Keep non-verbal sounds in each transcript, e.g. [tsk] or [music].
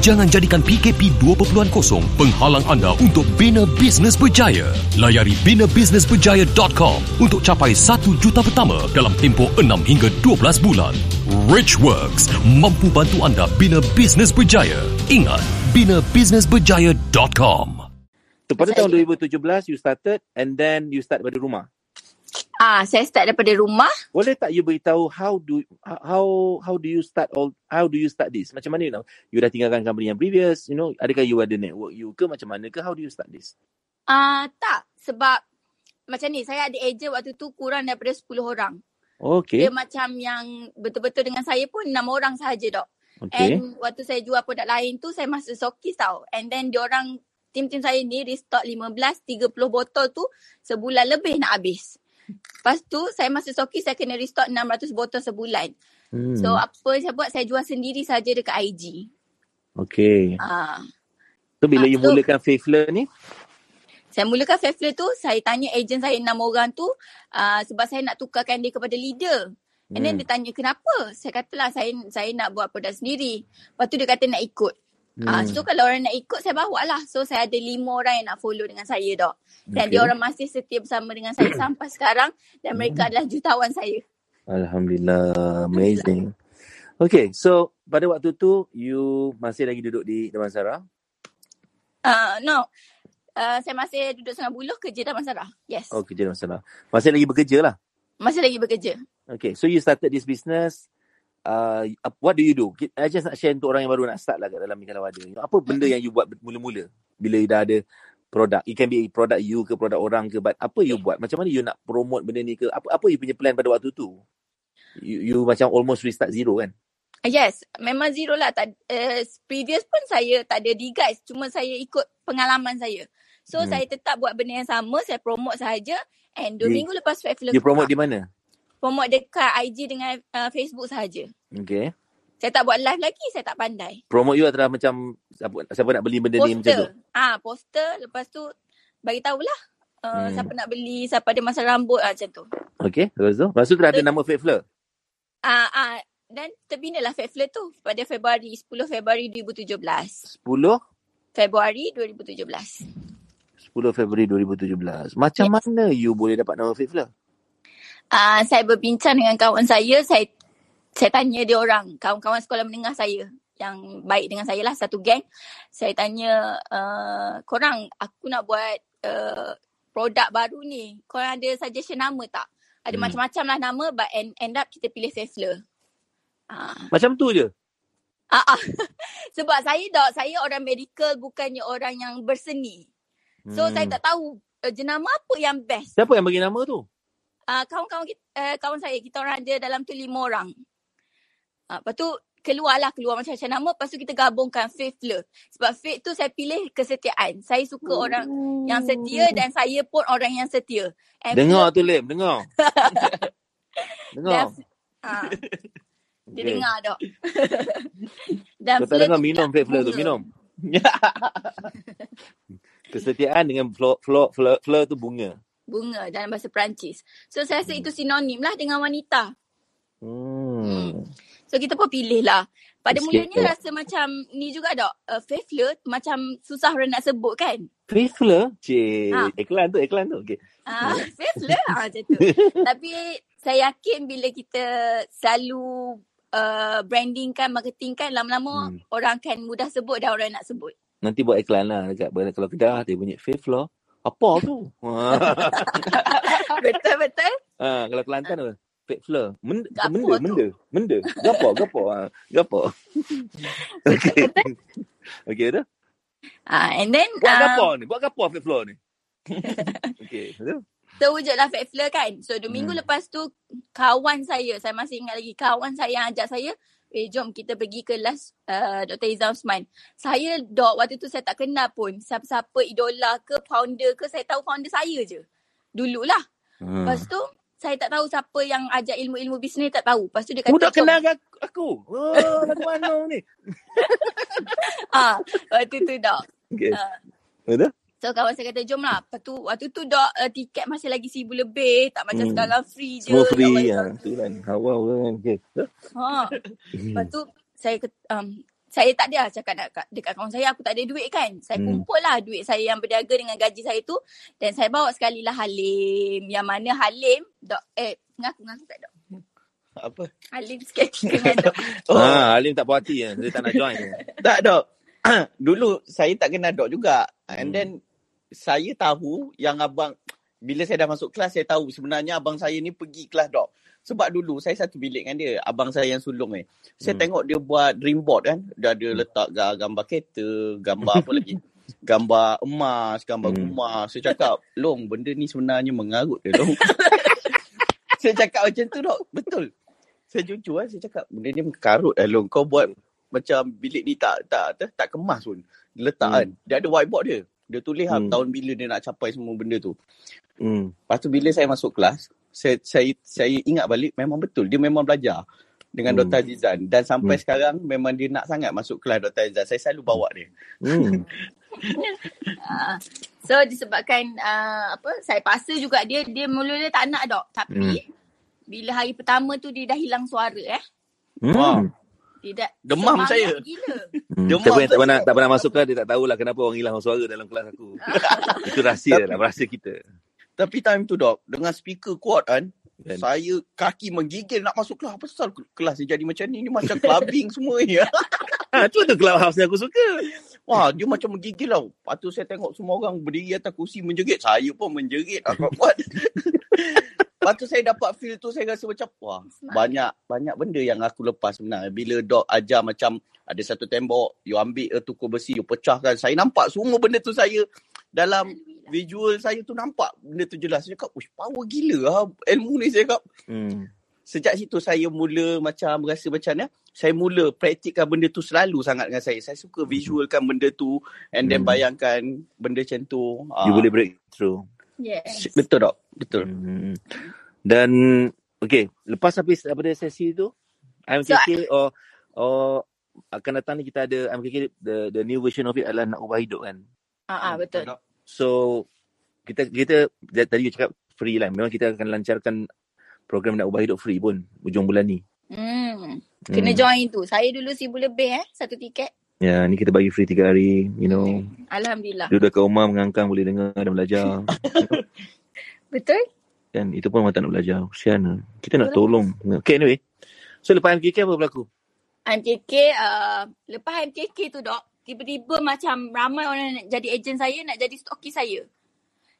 Jangan jadikan PKP 2.0 penghalang anda untuk bina bisnes berjaya. Layari binabisnesberjaya.com untuk capai 1 juta pertama dalam tempoh 6 hingga 12 bulan. Richworks mampu bantu anda bina bisnes berjaya. Ingat, binabisnesberjaya.com. So, pada tahun 2017 you started and then you start pada rumah. Ah, saya start daripada rumah. Boleh tak you beritahu how do how how do you start all how do you start this? Macam mana you know? You dah tinggalkan company yang previous, you know, adakah you ada network you ke macam mana ke? How do you start this? Ah, tak sebab macam ni, saya ada ejen waktu tu kurang daripada 10 orang. Okay. Dia macam yang betul-betul dengan saya pun 6 orang sahaja dok. Okay. And waktu saya jual produk lain tu saya masih sokis tau. And then diorang tim-tim saya ni restock 15 30 botol tu sebulan lebih nak habis. Lepas tu saya masih sokis saya kena restock 600 botol sebulan. Hmm. So apa saya buat saya jual sendiri saja dekat IG. okay. Ah. So bila Ah, you so- mulakan Faithful ni, Saya mulakan Faithful tu, saya tanya ejen saya enam orang tu uh, sebab saya nak tukarkan dia kepada leader. And then Hmm. dia tanya kenapa? Saya katalah saya saya nak buat produk sendiri. Lepas tu dia kata nak ikut. Hmm. Uh, Hmm. so kalau orang nak ikut saya bawa lah. So saya ada lima orang yang nak follow dengan saya dok. Dan Okay. dia orang masih setia bersama dengan saya [coughs] sampai sekarang dan mereka adalah jutawan saya. Alhamdulillah, amazing. Okay, so pada waktu tu you masih lagi duduk di Damansara? Uh, no. Uh, saya masih duduk Sungai Buloh kerja Damansara. Yes. Oh, kerja Damansara. Masih lagi bekerja lah. Masih lagi bekerja. Okay, so you started this business. Uh, what do you do? I just nak share untuk orang yang baru nak start lah kat dalam ni kalau ada. You know, Apa benda yang you buat mula-mula bila you dah ada produk? It can be produk you ke produk orang ke, but apa you buat? Macam mana you nak promote benda ni ke? Apa apa you punya plan pada waktu tu? You, you macam almost restart zero kan? Ah, Yes, memang zero lah. Tak, uh, previous pun saya tak ada di guys. Cuma saya ikut pengalaman saya. So, Hmm. saya tetap buat benda yang sama. Saya promote sahaja. And dua minggu lepas Faithful You promote di mana? Promote dekat IG dengan uh, Facebook sahaja. Okay. Saya tak buat live lagi. Saya tak pandai. Promote you adalah macam siapa, siapa nak beli benda ni macam tu. Poster. Ah, poster. Lepas tu, bagi tahulah. Uh, Hmm. Siapa nak beli, siapa ada masalah rambut ah, macam tu. Okay, lepas tu? Lepas tu dah ada So- nama Faithful. Ah, ah, dan terbinalah Faithful tu pada Februari, 10 Februari 2017. 10 Februari 2017. 10 Februari 2017. Macam Yes. mana you boleh dapat nama Faithful? Uh, saya berbincang dengan kawan saya, saya saya tanya dia orang, kawan-kawan sekolah menengah saya yang baik dengan saya lah, satu geng. Saya tanya, uh, korang aku nak buat uh, produk baru ni, korang ada suggestion nama tak? Ada Hmm. macam-macam lah nama but end, end up kita pilih Faithful. Ah, Macam tu je. ah, ah. [laughs] Sebab saya dok, saya orang medical bukannya orang yang berseni. So Hmm. saya tak tahu uh, jenama apa yang best. Siapa yang bagi nama tu? Uh, kawan-kawan kita, uh, kawan saya, kita orang ada dalam tu lima orang. Uh, lepas tu keluarlah keluar macam-macam nama, lepas tu kita gabungkan Faithful. Sebab Faith tu saya pilih kesetiaan. Saya suka orang yang setia dan saya pun orang yang setia. And Dengar tu Lem, dengar. [laughs] dengar. Dan, uh, [laughs] dia Okay. dengar dok. [laughs] dan Kau tak dengar minum tak Faithful tu, minum. Kesetiaan dengan flor, flor, flor, flor tu bunga. Bunga dalam bahasa Perancis. So saya rasa itu sinonim lah dengan wanita. Hmm. So kita pun pilih lah. Pada Sikit mulanya tak? rasa macam ni juga dok. Uh, Faithful macam susah orang nak sebut kan. Faithful? Cik, Ha. iklan tu, iklan tu. Okay. Ah, faithful ah macam tu. [laughs] Tapi saya yakin bila kita selalu uh, branding kan, marketing kan, lama-lama Hmm. orang akan mudah sebut dan orang nak sebut. Nanti buat iklan lah dekat kalau Kedah dia bunyi fifth floor. Apa tu? [laughs] ha, Betul-betul. ha, kalau Kelantan apa? Fifth floor. Menda, Gapo menda, tu? menda, menda. Gapo, gapo. Ha, gapo. Okey. Okey dah. Ah, and then Buat ah, apa ni? Buat apa fake floor ni? [laughs] okay. Betul? terwujudlah Fat Flare kan. So, dua minggu Hmm. lepas tu, kawan saya, saya masih ingat lagi, kawan saya yang ajak saya, eh jom kita pergi kelas uh, Dr. Izzah Osman. Saya, dok, waktu tu saya tak kenal pun siapa-siapa idola ke, founder ke, saya tahu founder saya je. Dululah. Hmm. Lepas tu, saya tak tahu siapa yang ajar ilmu-ilmu bisnes, tak tahu. Lepas tu dia kata, "Jom." kenal ke aku? Oh, lagu mana ni? [laughs] Ah, waktu tu, dok. Okay. Ah. Betul? So kawan saya kata jom lah. Lepas tu waktu tu dok uh, tiket masih lagi seribu lebih. Tak macam Hmm. sekarang free je. Semua free. Ya. Tu kan. Hawa kan. Okay. Ha. Lepas tu saya um, saya tak ada lah cakap dekat, dekat kawan saya aku tak ada duit kan. Saya Hmm. kumpul lah duit saya yang berniaga dengan gaji saya tu. Dan saya bawa sekali lah Halim. Yang mana Halim, dok, eh ngaku-ngaku tak dok. Apa? Halim sikit [laughs] dengan dok. Oh, Ah, Alim tak puas hati kan. Dia tak nak join. [laughs] tak dok. [clears throat] Dulu saya tak kenal dok juga. And Hmm. then saya tahu yang abang bila saya dah masuk kelas saya tahu sebenarnya abang saya ni pergi kelas dok. Sebab dulu saya satu bilik dengan dia, abang saya yang sulung ni. Saya Hmm. tengok dia buat dream board kan. Dia ada letak ga- gambar kereta, gambar apa lagi? [laughs] Gambar emas, gambar Hmm. rumah. Saya cakap, Long, benda ni sebenarnya mengarut dia, Long. [laughs] saya cakap macam tu, dok. Betul. Saya jujur kan, saya cakap, benda ni mengarut dah, Long. Kau buat macam bilik ni tak tak tak, tak kemas pun. Letak Hmm. kan. Dia ada whiteboard dia. Dia tulis hmm. Hmm. tahun bila dia nak capai semua benda tu. Hmm. Lepas tu bila saya masuk kelas, saya saya saya ingat balik memang betul dia memang belajar dengan Hmm. Dr. Azizan dan sampai Hmm. sekarang memang dia nak sangat masuk kelas Dr. Azizan. Saya selalu bawa dia. Hmm. [laughs] Ah. So disebabkan uh, apa saya paksa juga dia dia mula-mula tak nak dok. Tapi bila hari pertama tu dia dah hilang suara eh. Hmm. Wah. Dia dah Demam saya. Gila. Hmm. Demam Siapa yang tak pernah, tak pernah masuk kelas, dia tak tahulah kenapa orang hilang suara dalam kelas aku. [laughs] Itu rahsia Tapi- lah, rahsia kita. Tapi time tu dok dengan speaker kuat kan Kan? saya kaki menggigil nak masuk kelas. Apa pasal kelas ni jadi macam ni? Ni macam clubbing [laughs] semua ni. Ha, tu tu clubhouse yang aku suka. Wah, dia macam menggigil tau. Lepas tu saya tengok semua orang berdiri atas kursi menjerit. Saya pun menjerit lah kuat-kuat. [laughs] Lepas tu saya dapat feel tu saya rasa macam wah banyak banyak benda yang aku lepas sebenarnya. Bila dok ajar macam ada satu tembok, you ambil a tukur besi, you pecahkan. Saya nampak semua benda tu saya dalam visual saya tu nampak benda tu jelas. Saya cakap, ush power gila lah ilmu ni saya cakap. Hmm. Sejak situ saya mula macam rasa macam ni. Saya mula praktikkan benda tu selalu sangat dengan saya. Saya suka visualkan benda tu and then Hmm. bayangkan benda macam tu. You Ah, boleh break through. Yes. Betul tak? Betul. Hmm. Dan, okay, lepas habis daripada sesi tu, MKK or, or akan datang ni kita ada MKK, the, the new version of it adalah nak ubah hidup kan. Ah, ah betul. So, kita kita tadi you cakap free lah. Memang kita akan lancarkan program nak ubah hidup free pun hujung bulan ni. Hmm. Kena Hmm. join tu. Saya dulu seribu lebih eh satu tiket. Ya, ni kita bagi free tiga hari, you know. Alhamdulillah. Duduk kat rumah mengangkang boleh dengar dan belajar. [laughs] Betul? Kan itu pun orang tak nak belajar. Kesian lah. Kita nak Betul. tolong. Okay, anyway. So, lepas MKK apa berlaku? MKK uh, lepas MKK tu dok tiba-tiba macam ramai orang nak jadi ejen saya nak jadi stokis saya.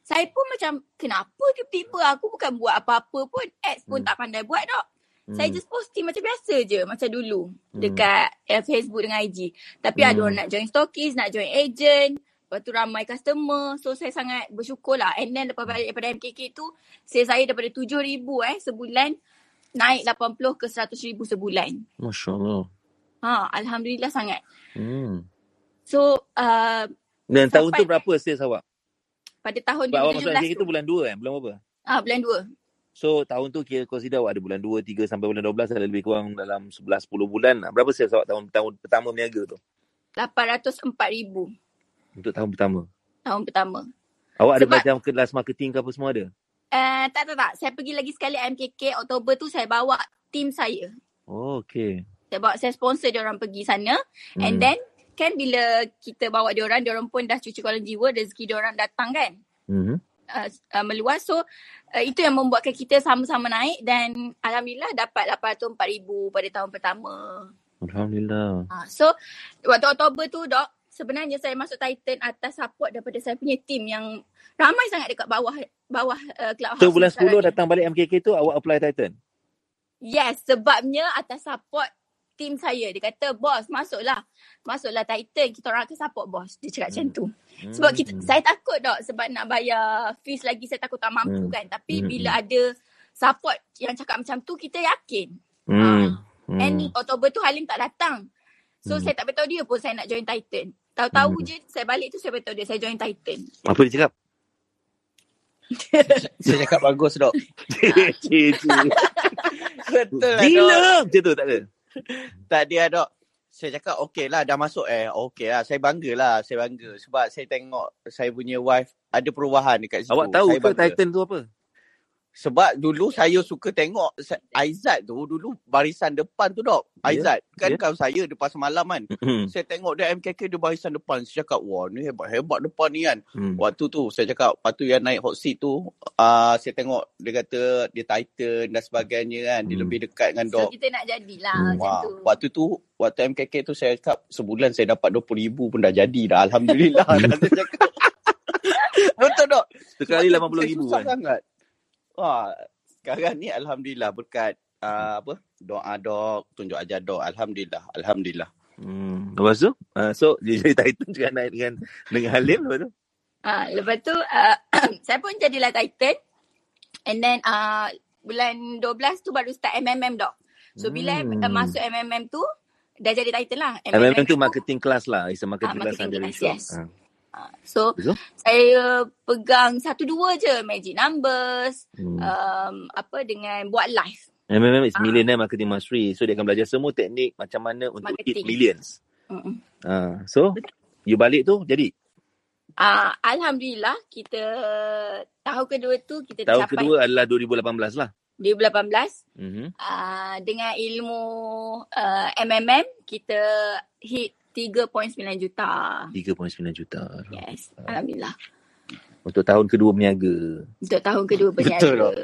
Saya pun macam kenapa tiba-tiba aku bukan buat apa-apa pun ads pun Hmm. tak pandai buat dok. Hmm. Saya just posting macam biasa je macam dulu Hmm. dekat eh, Facebook dengan IG. Tapi ada Hmm. orang nak join stokis, nak join agent. Lepas tu ramai customer. So saya sangat bersyukur lah. And then lepas balik daripada MKK tu, sales saya daripada RM7,000 eh sebulan naik 80 ke RM100,000 sebulan. Masya Allah. Ha, Alhamdulillah sangat. Hmm. So, uh, Dan tahun tu berapa sales awak? pada tahun Sebab awak masuk 2017 MKK tu bulan 2 kan? Bulan berapa? Ah, bulan 2. So, tahun tu kira consider awak ada bulan 2, 3 sampai bulan 12 ada lebih kurang dalam 11-10 bulan. lah. Berapa sales awak tahun tahun pertama berniaga tu? 804,000 Untuk tahun pertama. tahun pertama. Awak ada Sebab- macam kelas marketing ke apa semua ada? Uh, tak, tak, tak. Saya pergi lagi sekali MKK Oktober tu saya bawa tim saya. Oh, okay. Saya bawa, saya sponsor dia orang pergi sana. Hmm. And then, kan bila kita bawa dia orang, dia orang pun dah cuci kolam jiwa, rezeki dia orang datang kan. Mm-hmm. Uh, uh, meluas. So, uh, itu yang membuatkan kita sama-sama naik dan Alhamdulillah dapat 804,000 pada tahun pertama. Alhamdulillah. Ha, so waktu Oktober tu dok sebenarnya saya masuk Titan atas support daripada saya punya team yang ramai sangat dekat bawah bawah uh, clubhouse. So, bulan sekarang 10 ni. datang balik MKK tu awak apply Titan? Yes, sebabnya atas support team saya. Dia kata, bos masuklah. Masuklah Titan. Kita orang akan support bos. Dia cakap macam tu. Sebab kita, Hmm. saya takut dok. Sebab nak bayar fees lagi saya takut tak mampu Hmm. kan. Tapi Hmm. bila ada support yang cakap macam tu, kita yakin. Hmm. And Hmm. Oktober tu Halim tak datang. So Hmm. saya tak beritahu dia pun saya nak join Titan. Tahu-tahu Hmm. je saya balik tu saya beritahu dia saya join Titan. Apa dia cakap? [laughs] Saya cakap bagus dok. [laughs] Cik, cik. Betul lah dok. Gila. Macam tu tak ada? [laughs] Tak dia dok. Saya cakap okey lah dah masuk eh. Okey lah. Saya bangga lah. Saya bangga. Sebab saya tengok saya punya wife ada perubahan dekat situ. Awak tahu saya ke bangga. Titan tu apa? Sebab dulu saya suka tengok Aizat tu dulu barisan depan tu dok. Ya, Aizat kan ya. kawan saya depan semalam kan. Saya tengok dia MKK dia barisan depan. Saya cakap wah ni hebat-hebat depan ni kan. Hmm. Waktu tu saya cakap lepas tu yang naik hot seat tu uh, saya tengok dia kata dia Titan dan sebagainya kan. Dia Hmm. lebih dekat dengan So dok. kita nak jadilah Hmm. macam Wah, tu. waktu tu waktu MKK tu saya cakap sebulan saya dapat 20 ribu pun dah jadi dah. Alhamdulillah [laughs] dah saya cakap. [laughs] Betul dok. Sekali Waktu tu RM80,000 saya susah kan? sangat. Wah, sekarang ni alhamdulillah berkat uh, apa? Doa dok, tunjuk ajar dok. Alhamdulillah, alhamdulillah. Hmm. Lepas tu? Uh, so, dia jadi Titan juga naik dengan dengan Halim lepas tu? Ah, lepas tu uh, [coughs] saya pun jadilah Titan. And then uh, bulan 12 tu baru start MMM dok. So bila Hmm. uh, masuk MMM tu dah jadi Titan lah. MMM tu marketing class lah. It's a marketing class marketing under class, Rishwa. yes. Ah. Uh, so Betul? saya pegang satu dua je magic numbers Hmm. um, apa dengan buat live. MMM is Ah. Millionaire Marketing Mastery. So, dia akan belajar semua teknik macam mana untuk hit Marketing. millions. Mm-mm. Ah, so, you balik tu jadi? Uh, Alhamdulillah kita tahun kedua tu kita Tahun tercapai kedua adalah 2018 lah. 2018 Mm-hmm. uh, dengan ilmu uh, MMM kita hit 3.9 juta. 3.9 juta. Yes, Alhamdulillah. Untuk tahun kedua berniaga. Untuk tahun kedua Betul, berniaga. Dok.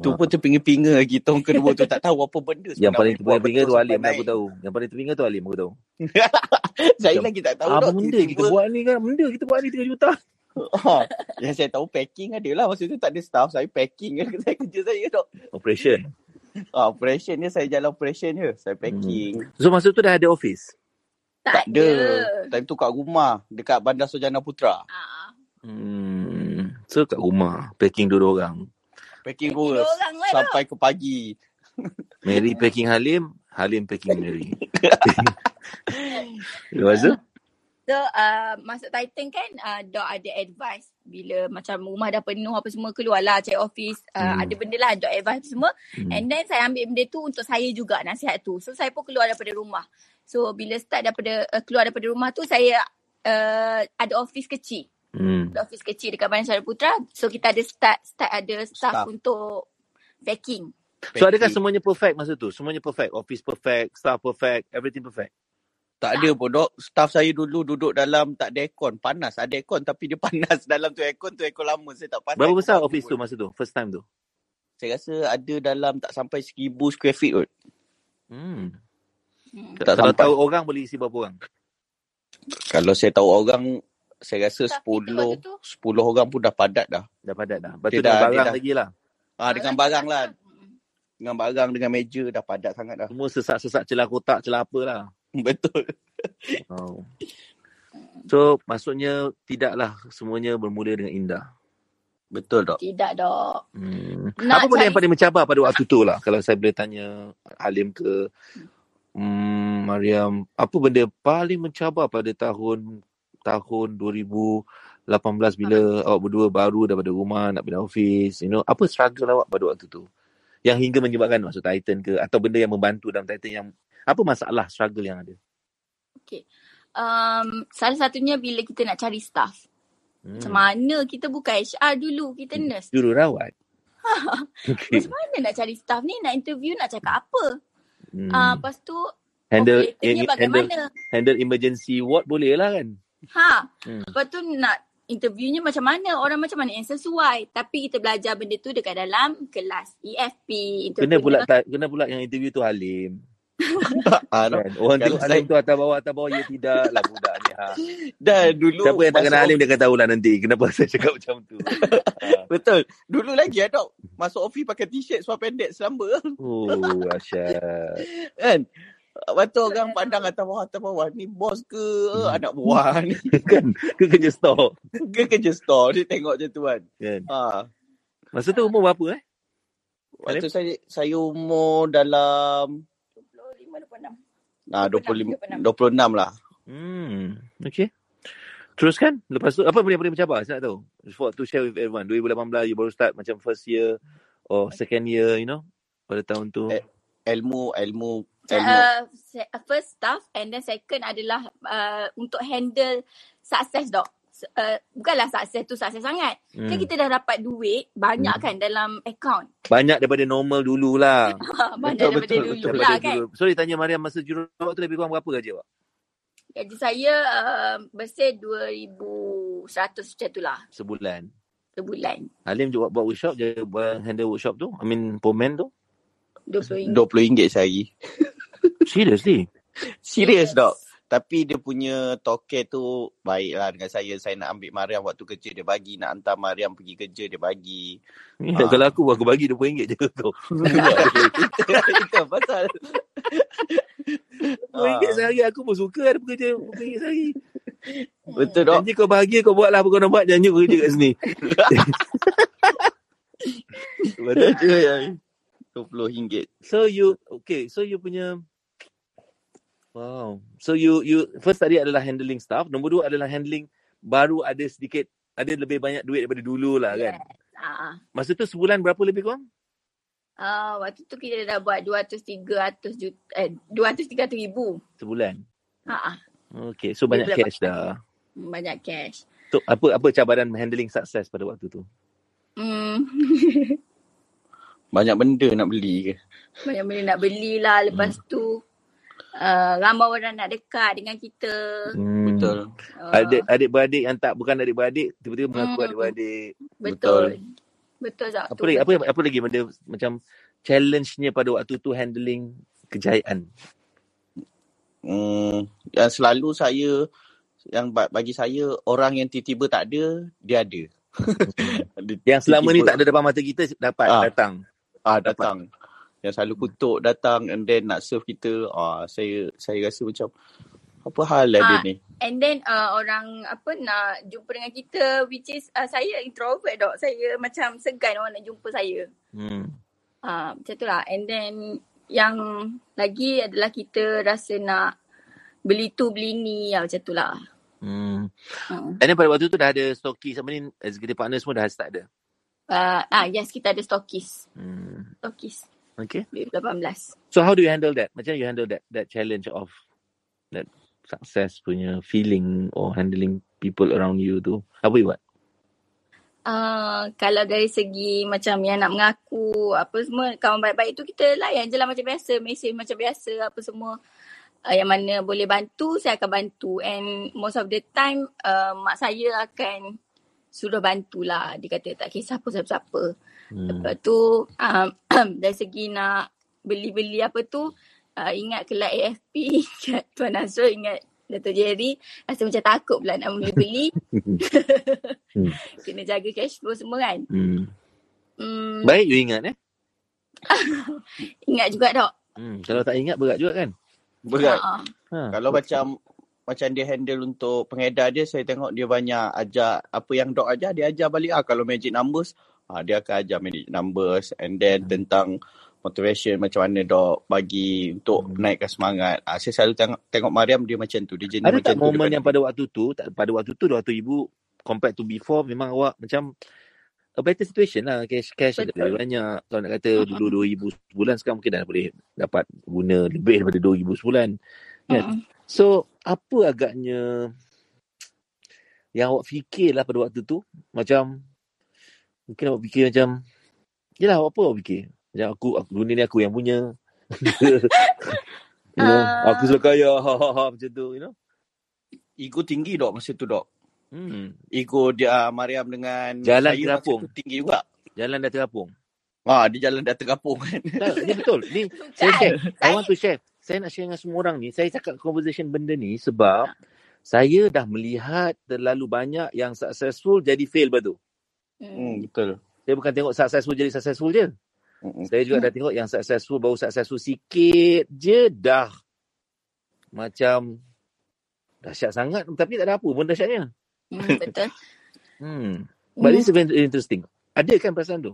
Tu pun terpinga-pinga lagi tahun kedua tu tak tahu apa benda. Yang paling terpinga betul tu Alim aku tahu. Yang paling terpinga tu Alim aku tahu. [laughs] Saya lagi tak tahu Apa dok. benda kita buat ni kan? Benda kita buat ni 3 juta. Ha, yang saya tahu packing ada lah. Masa tu tak ada staff. Saya packing [laughs] saya kerja saya dok. Operation. Ha, operation ni saya jalan operation je. Saya packing. So masa tu dah ada office? Tak, Tak ada. Time tu kat rumah. Dekat Bandar Sojana Putra. Ah, Hmm. So kat rumah. Packing dua orang. Packing dua dua. orang lah Sampai ke pagi. Mary packing Halim. Halim packing [laughs] Mary. [laughs] Lepas tu? So uh, masuk Titan kan uh, Dok ada advice bila macam rumah dah penuh apa semua keluarlah cari office uh, Hmm. ada benda lah Dok advice semua Hmm. and then saya ambil benda tu untuk saya juga nasihat tu. So saya pun keluar daripada rumah. So bila start daripada uh, keluar daripada rumah tu saya uh, ada office kecil. Hmm. Ada office kecil dekat Bandar Sara Putra. So kita ada start start ada staff, Staff. untuk packing. So adakah semuanya perfect masa tu? Semuanya perfect. Office perfect. Staff perfect. Everything perfect. Tak ada pun dok. Staff saya dulu duduk dalam tak ada aircon. Panas. Ada aircon tapi dia [laughs] panas. Dalam tu aircon tu aircon lama. Saya tak panas. Berapa besar office tu pun. masa tu? First time tu? Saya rasa ada dalam tak sampai 1000 square feet kot. Hmm. Hmm. Tak Kalau sampai. tahu orang boleh isi berapa orang? Kalau saya tahu orang, saya rasa Staff kita 10, waktu tu. 10 orang pun dah padat dah. Dah padat dah. Lepas tu dah barang dah- lagi lah. Ah, dengan barang lah. Dengan barang, dengan meja dah padat sangat dah. Semua sesak-sesak celah kotak, celah apa lah. [laughs] Betul. Oh. So maksudnya tidaklah semuanya bermula dengan indah. Betul dok. Tidak dok. Hmm. Nak Apa benda cari- yang paling mencabar pada waktu tu lah kalau saya boleh tanya Halim ke hmm, Mariam, apa benda paling mencabar pada tahun tahun 2018 bila awak berdua baru daripada rumah nak pindah office, you know, apa struggle awak pada waktu tu? Yang hingga menyebabkan masuk Titan ke atau benda yang membantu dalam Titan yang apa masalah struggle yang ada? Okay. Um, salah satunya bila kita nak cari staff. Hmm. Macam mana kita bukan HR dulu, kita nurse. Jururawat. okay. [laughs] Macam mana nak cari staff ni, nak interview, nak cakap apa? Hmm. Ah, lepas tu handle operatornya eh, handle bagaimana? handle emergency ward boleh lah kan? Ha. Hmm. Lepas tu nak interviewnya macam mana, orang macam mana yang sesuai. Tapi kita belajar benda tu dekat dalam kelas EFP. Kena interview pula kena pula yang interview tu Halim. Ah. Kan? Orang Kalau tengok saya- tu atas bawah atas bawah ya tidak lah budak ni. Ha. Dan dulu Siapa yang tak kenal Halim dia akan tahulah nanti kenapa [laughs] saya cakap macam tu. ha. [laughs] Betul. Dulu lagi dok. Masuk office pakai t-shirt seluar pendek selamba. Oh, asyik. [laughs] kan? Lepas tu orang pandang atas bawah, atas bawah. Ni bos ke anak buah ni? kan? Ke kerja store. Ke kerja store. Dia tengok je tu kan. Kan? Ha. Masa tu umur berapa eh? Waktu saya saya umur dalam 25, 26. ah 25 26. 26 lah. Hmm. Okay. Teruskan. Lepas tu, apa yang paling mencabar? Saya nak tahu. For, to share with everyone. 2018, you baru start macam first year or second year, you know? Pada tahun tu. Eh, Ilmu ilmu ilmu. Uh, first staff and then second adalah uh, untuk handle sukses dok. Uh, bukanlah sukses tu sukses sangat. Hmm. Kan Hmm. kita dah dapat duit banyak Hmm. kan dalam account. Banyak daripada normal dululah. [laughs] banyak Betul, daripada betul, dulu betul. lah kan. dulu. Sorry tanya Mariam masa jururawat tu lebih kurang berapa gaji awak? Gaji saya uh, bersih 2100 macam tu lah Sebulan. sebulan. Halim juga buat workshop, dia buat handle workshop tu. I mean, pomen tu. RM20. RM20 sehari. Seriously? Serius dok. Tapi dia punya token tu baiklah dengan saya. Saya nak ambil Mariam waktu kerja dia bagi. Nak hantar Mariam pergi kerja dia bagi. Ya, Ah. Kalau aku, aku bagi RM20 je kau. [laughs] Itu pasal. [laughs] RM20 sehari aku pun suka ada pekerja RM20 sehari. Betul dok. Janji kau bahagia kau buatlah apa kau nak buat. Janji kau kerja kat sini. [laughs] Betul je yang RM20. So you, okay. So you punya, wow. So you, you first tadi adalah handling staff. Nombor dua adalah handling baru ada sedikit, ada lebih banyak duit daripada dulu lah kan. Ah, Masa tu sebulan berapa lebih kurang? ah, waktu tu kita dah buat 200 300 juta eh 200 300 ribu. Sebulan. Ha ah, Okay, so banyak cash dah. banyak cash. So apa apa cabaran handling sukses pada waktu tu? Hmm. [laughs] Banyak benda nak beli ke? banyak benda nak beli lah lepas Hmm. tu uh, ramai orang nak dekat dengan kita. Hmm. Betul. Uh, Adik adik beradik yang tak bukan adik beradik tiba-tiba mengaku Hmm. adik beradik. betul. Betul tak? Apa lagi apa apa lagi benda macam challenge-nya pada waktu tu handling kejayaan. Hmm, yang selalu saya yang ba- bagi saya orang yang tiba-tiba tak ada, dia ada. [laughs] Yang selama ni tiba-tiba- tak ada depan mata kita dapat Ah. datang. ah datang. Yang selalu kutuk datang and then nak serve kita. Ah saya saya rasa macam apa hal lah dia Ah. ni? And then uh, orang apa nak jumpa dengan kita which is uh, saya introvert dok. Saya macam segan orang nak jumpa saya. Hmm. Ah macam tu lah. And then yang lagi adalah kita rasa nak beli tu beli ni lah macam tu lah. Hmm. Hmm. And then pada waktu tu dah ada stokis apa ni executive partner semua dah start ada. Uh, ah yes kita ada stokis. Hmm. Stokis Okay. 2018. So how do you handle that? Macam you handle that that challenge of that success punya feeling or handling people around you tu? Apa you buat? Uh, kalau dari segi macam yang nak mengaku apa semua kawan baik-baik tu kita layan je lah macam biasa mesej macam biasa apa semua uh, yang mana boleh bantu saya akan bantu and most of the time uh, mak saya akan suruh bantulah dia kata tak kisah apa siapa-siapa. Lepas tu um, [clears throat] dari segi nak beli-beli apa tu uh, ingat kelak AFP [laughs] ingat Tuan Azrul ingat Dato' Jerry rasa macam takut pula nak beli-beli Hmm. [laughs] kena jaga cash flow semua kan Hmm. Hmm, Baik you ingat eh? [laughs] ingat juga dok. Hmm. Kalau tak ingat berat juga kan? Berat. Ha. Ha. Kalau macam macam dia handle untuk pengedar dia, saya tengok dia banyak ajar apa yang dok ajar, dia ajar balik ah. Kalau magic numbers, ah, dia akan ajar magic numbers and then tentang motivation macam mana dok bagi untuk Hmm. naikkan semangat. Ah, saya selalu tengok tengok Mariam dia macam tu, dia jenis Ada macam tak tu. momen yang pada waktu tu, tak, pada waktu tu, waktu ibu compared to before, memang awak macam a better situation lah. Cash, cash ada Betul. lebih banyak. Kalau nak kata dulu RM2,000 sebulan, sekarang mungkin dah boleh dapat guna lebih daripada RM2,000 sebulan. Kan? Mm. So, apa agaknya yang awak fikir lah pada waktu tu? Macam, mungkin awak fikir macam, yelah apa awak fikir? Macam aku, aku dunia ni aku yang punya. [laughs] you know, Ah. aku sudah kaya, ha, ha, ha, macam tu, you know. Ego tinggi dok masa tu dok. Hmm. Ego dia ah, Mariam dengan Jalan saya masa terapung. tu tinggi juga. Jalan dah terapung. Ah, dia jalan dah terapung kan. Tak, ni betul. Ni [laughs] saya share. I want to share. Saya nak share dengan semua orang ni. Saya cakap conversation benda ni sebab saya dah melihat terlalu banyak yang successful jadi fail lepas tu. Hmm. Hmm, betul. Saya bukan tengok successful jadi successful je. Hmm. Saya juga dah tengok yang successful baru successful sikit je dah macam dahsyat sangat tapi tak ada apa pun dahsyatnya. Hmm, betul. [laughs] Hmm. But this is very interesting. Ada kan perasaan tu?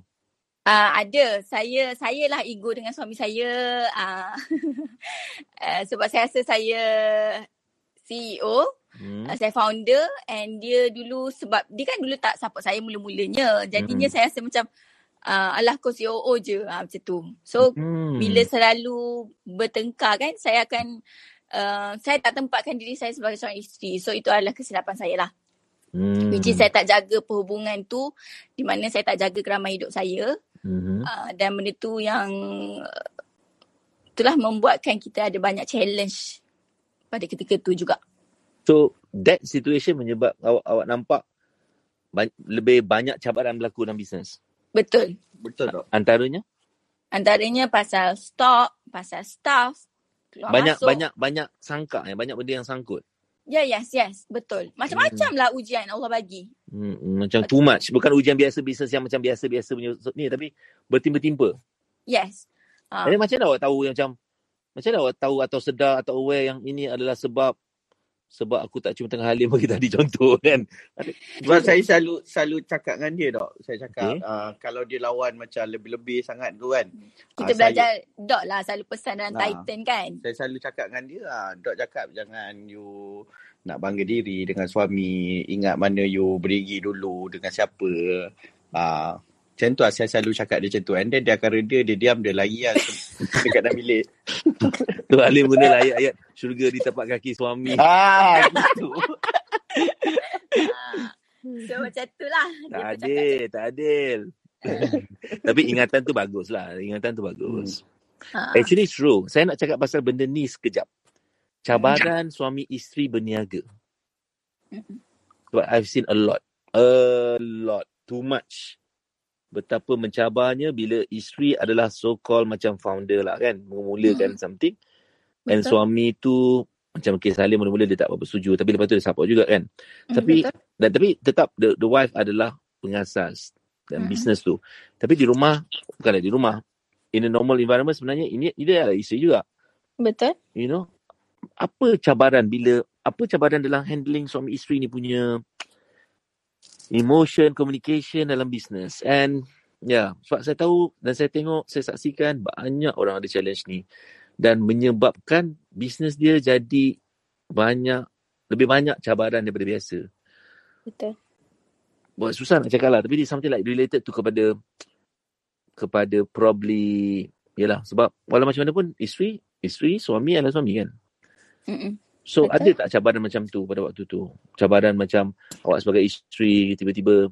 Uh, ada. Saya saya lah ego dengan suami saya. Uh, uh, [laughs] sebab saya rasa saya CEO, Hmm. uh, saya founder and dia dulu sebab dia kan dulu tak support saya mula-mulanya. Jadinya Hmm. saya rasa macam uh, alah kau COO je uh, macam tu. So Hmm. bila selalu bertengkar kan saya akan uh, saya tak tempatkan diri saya sebagai seorang isteri. So itu adalah kesilapan saya lah. Hmm. Which is saya tak jaga perhubungan tu di mana saya tak jaga kerama hidup saya. Hmm. Uh, dan benda tu yang uh, itulah membuatkan kita ada banyak challenge pada ketika tu juga. So that situation menyebab awak awak nampak ba- lebih banyak cabaran berlaku dalam bisnes. Betul. Betul tak? Antaranya Antaranya pasal stok, pasal staff, banyak masuk. banyak banyak sangka ya, banyak benda yang sangkut. Ya, yes, yes. Betul. Macam-macam lah ujian Allah bagi. Hmm, hmm, macam too much. Bukan ujian biasa bisnes yang macam biasa-biasa punya ni tapi bertimpa-timpa. Yes. Uh, Jadi macam mana awak tahu yang macam macam mana awak tahu atau sedar atau aware yang ini adalah sebab sebab aku tak cuma tengah halim bagi [laughs] tadi contoh kan. Sebab saya selalu selalu cakap dengan dia dok. Saya cakap Okay. uh, kalau dia lawan macam lebih-lebih sangat tu kan. kita ah, belajar dot lah selalu pesan dalam Ah. Titan kan. Saya selalu cakap dengan dia, ah, dok cakap jangan you nak bangga diri dengan suami. Ingat mana you berdiri dulu dengan siapa. Ah, macam tu lah saya selalu cakap dia macam tu. And then dia akan reda, dia diam, dia lari lah [laughs] dekat dalam bilik. [laughs] Tu Halim guna lah ayat-ayat syurga di tapak kaki suami. Ah, [laughs] gitu. Ah. So macam tu lah. Dia Tak adil, tak adil. Tapi ingatan tu bagus lah. Ingatan tu bagus. Ah. Actually true. Saya nak cakap pasal benda ni sekejap. Cabaran suami isteri berniaga. But I've seen a lot. A lot. Too much. Betapa mencabarnya bila isteri adalah so-called macam founder lah kan. Memulakan something. And Betul. suami tu macam kes Salim mula-mula dia tak apa setuju. Tapi lepas tu dia support juga kan. Hmm, Tapi betul. dan tapi tetap the, the wife adalah pengasas dan Mhm. business tu. Tapi di rumah bukanlah di rumah. In a normal environment sebenarnya ini dia adalah isteri juga. Betul. You know. Apa cabaran bila apa cabaran dalam handling suami isteri ni punya emotion, communication dalam business. And ya, yeah, sebab saya tahu dan saya tengok, saya saksikan banyak orang ada challenge ni dan menyebabkan bisnes dia jadi banyak lebih banyak cabaran daripada biasa. Betul. Buat susah nak cakap lah tapi dia something like related tu kepada kepada probably yalah sebab walau macam mana pun isteri isteri suami adalah suami kan. Mm-mm. So Betul. ada tak cabaran macam tu pada waktu tu? Cabaran macam awak sebagai isteri tiba-tiba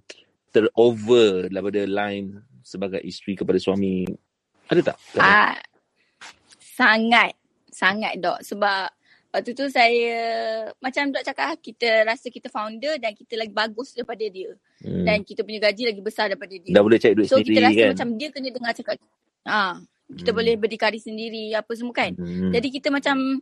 terover daripada line sebagai isteri kepada suami. Ada tak? Ah, sangat. Sangat dok. Sebab waktu tu saya, macam dok cakap, kita rasa kita founder dan kita lagi bagus daripada dia. Hmm. Dan kita punya gaji lagi besar daripada dia. Dah boleh cari duit so sendiri kita rasa kan? macam dia kena dengar cakap. Ah, kita Hmm. boleh berdikari sendiri apa semua kan. Hmm. Jadi kita macam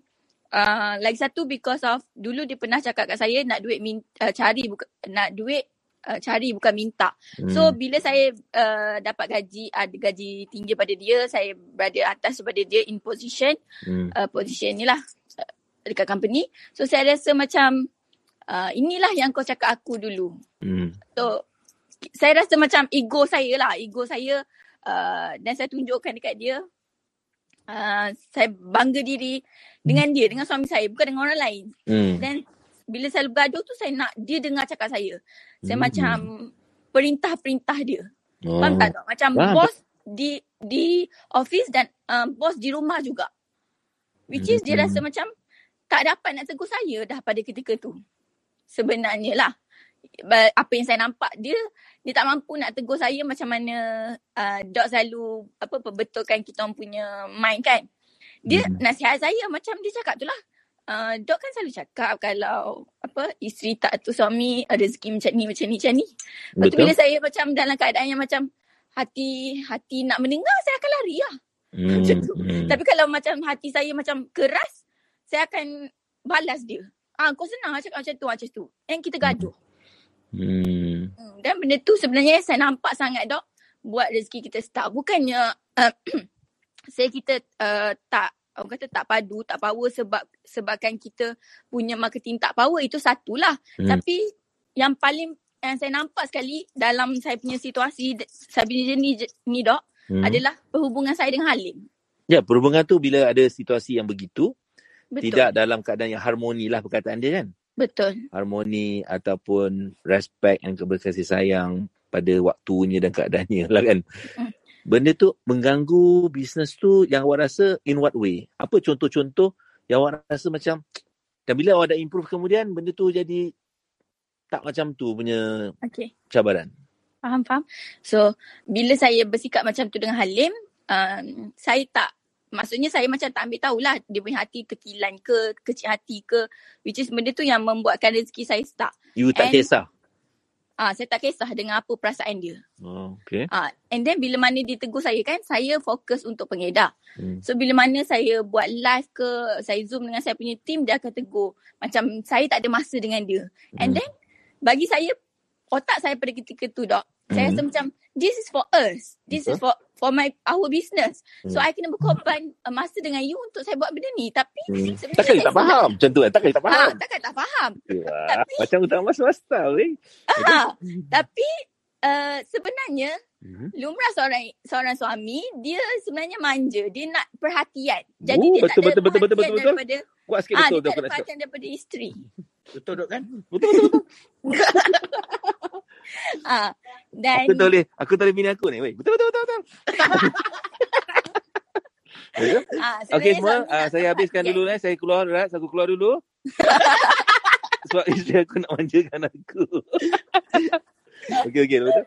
uh, lagi satu because of dulu dia pernah cakap kat saya nak duit min, uh, cari bukan nak duit uh, cari bukan minta. Hmm. So bila saya uh, dapat gaji ada gaji tinggi pada dia, saya berada atas daripada dia in position hmm. uh, position ni lah uh, dekat company. So saya rasa macam uh, inilah yang kau cakap aku dulu. Hmm. So saya rasa macam ego saya lah, ego saya uh, dan saya tunjukkan dekat dia. Uh, saya bangga diri dengan dia, dengan suami saya, bukan dengan orang lain. Hmm. Dan bila saya bergaduh tu saya nak dia dengar cakap saya. Saya Hmm. macam perintah-perintah dia. Oh. Faham tak? tak? Macam Faham. bos di di office dan uh, bos di rumah juga. Which is dia Hmm. rasa macam tak dapat nak tegur saya dah pada ketika tu. Sebenarnya lah. Apa yang saya nampak dia dia tak mampu nak tegur saya macam mana uh, Dok selalu apa perbetulkan kita orang punya mind kan. Dia Hmm. nasihat saya macam dia cakap tu lah. Uh, Dok kan selalu cakap kalau apa isteri tak tu suami ada rezeki macam ni macam ni macam ni. Lepas tu Betul. bila saya macam dalam keadaan yang macam hati hati nak mendengar saya akan lari lah. Hmm. [laughs] macam tu. Hmm. Tapi kalau macam hati saya macam keras, saya akan balas dia. Ah, kau senang lah cakap macam tu, macam tu. And kita gaduh. Hmm. Hmm. Dan benda tu sebenarnya saya nampak sangat dok buat rezeki kita start. Bukannya uh, [clears throat] saya kita uh, tak orang kata tak padu, tak power sebab sebabkan kita punya marketing tak power itu satulah. Hmm. Tapi yang paling yang saya nampak sekali dalam saya punya situasi saya punya jenis ni dok Hmm. adalah perhubungan saya dengan Halim. Ya, perhubungan tu bila ada situasi yang begitu, Betul. tidak dalam keadaan yang harmoni lah perkataan dia kan. Betul. Harmoni ataupun respect dan berkasih sayang pada waktunya dan keadaannya lah kan. Mm. Benda tu mengganggu bisnes tu yang awak rasa in what way? Apa contoh-contoh yang awak rasa macam [tsk] dan bila awak dah improve kemudian benda tu jadi tak macam tu punya Okey. cabaran. Faham, faham. So, bila saya bersikap macam tu dengan Halim, um, saya tak, maksudnya saya macam tak ambil tahulah dia punya hati tekilan ke, kecil hati ke, which is benda tu yang membuatkan rezeki saya stuck. You tak And- kisah. Ah, saya tak kisah dengan apa perasaan dia. Oh, okay. Ah, and then bila mana dia tegur saya kan, saya fokus untuk pengedar. Hmm. So bila mana saya buat live ke, saya zoom dengan saya punya team, dia akan tegur. Macam saya tak ada masa dengan dia. And Hmm. then bagi saya, otak saya pada ketika tu dok, saya Hmm. rasa macam this is for us. This is for for my our business. So Hmm. I kena berkorban uh, masa dengan you untuk saya buat benda ni. Tapi Hmm. sebenarnya Takkan saya tak faham macam tu kan? Takkan tak Ha, faham. takkan tak faham. Wah, Tapi- macam utama swasta weh. Ha, [laughs] tapi uh, sebenarnya Hmm. lumrah seorang seorang suami dia sebenarnya manja dia nak perhatian jadi Oh, dia betul, tak ada betul, betul, betul, perhatian betul, betul. daripada Kuat sikit ah betul dia tu tak ada perhatian daripada isteri Betul dok kan? Betul betul betul. [laughs] [laughs] ah dan Aku tak boleh, aku tak boleh bini aku ni weh. Betul betul betul betul. [laughs] Betul? ah Okey sebenarnya semua, nak saya habiskan perhatian. dulu eh. Saya keluar Rat, aku keluar dulu. [laughs] Sebab isteri aku nak manjakan aku. okey okey betul.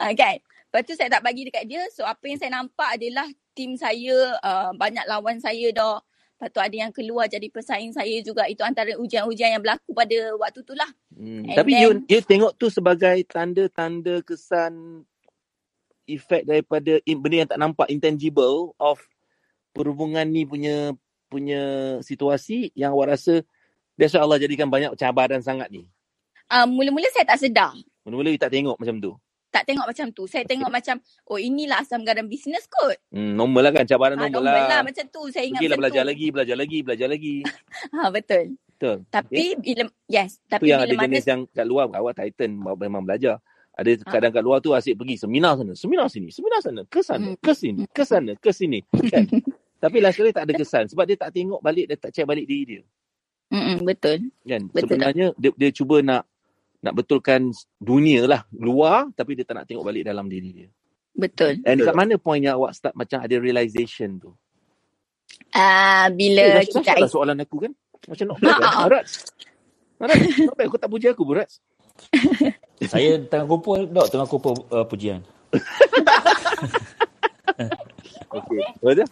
ah kan lepas tu saya tak bagi dekat dia so apa yang saya nampak adalah tim saya uh, banyak lawan saya dah Lepas tu ada yang keluar jadi pesaing saya juga. Itu antara ujian-ujian yang berlaku pada waktu tu lah. Hmm. And Tapi then- you, you tengok tu sebagai tanda-tanda kesan efek daripada in, benda yang tak nampak intangible of perhubungan ni punya punya situasi yang awak rasa why Allah jadikan banyak cabaran sangat ni. Uh, mula-mula saya tak sedar. Mula-mula you tak tengok macam tu. Tak tengok macam tu. Saya tengok macam, oh inilah asam garam bisnes kot. Hmm, normal lah kan cabaran Ha, normal, normal lah. lah. Macam tu. Saya ingat Pergilah macam belajar tu. lagi, belajar lagi, belajar lagi. Ha, [laughs] betul. Betul. Tapi bila, yes. Tu Tapi yang bila ada mana, jenis yang kat luar awak Titan memang belajar. Ada Ha. kadang kat luar tu asyik pergi seminar sana, seminar sini, seminar sana, ke sana, Hmm. ke sini, ke sana, ke sini. Kan? [laughs] Tapi last kali tak ada kesan sebab dia tak tengok balik, dia tak check balik diri dia. Mm-mm, betul. Kan? Betul Sebenarnya dia, dia cuba nak nak betulkan dunia lah luar tapi dia tak nak tengok balik dalam diri dia. Betul. And kat mana point yang awak start macam ada realization tu? Ah, bila Eh, kita... dahsyat lah soalan aku kan. Macam [laughs] bad ha. Arat. Arat, bad. Kau tak puji aku, Berat. [laughs] Saya tengah kumpul, dok, tengah kumpul uh, pujian. [laughs] Okay. Betul?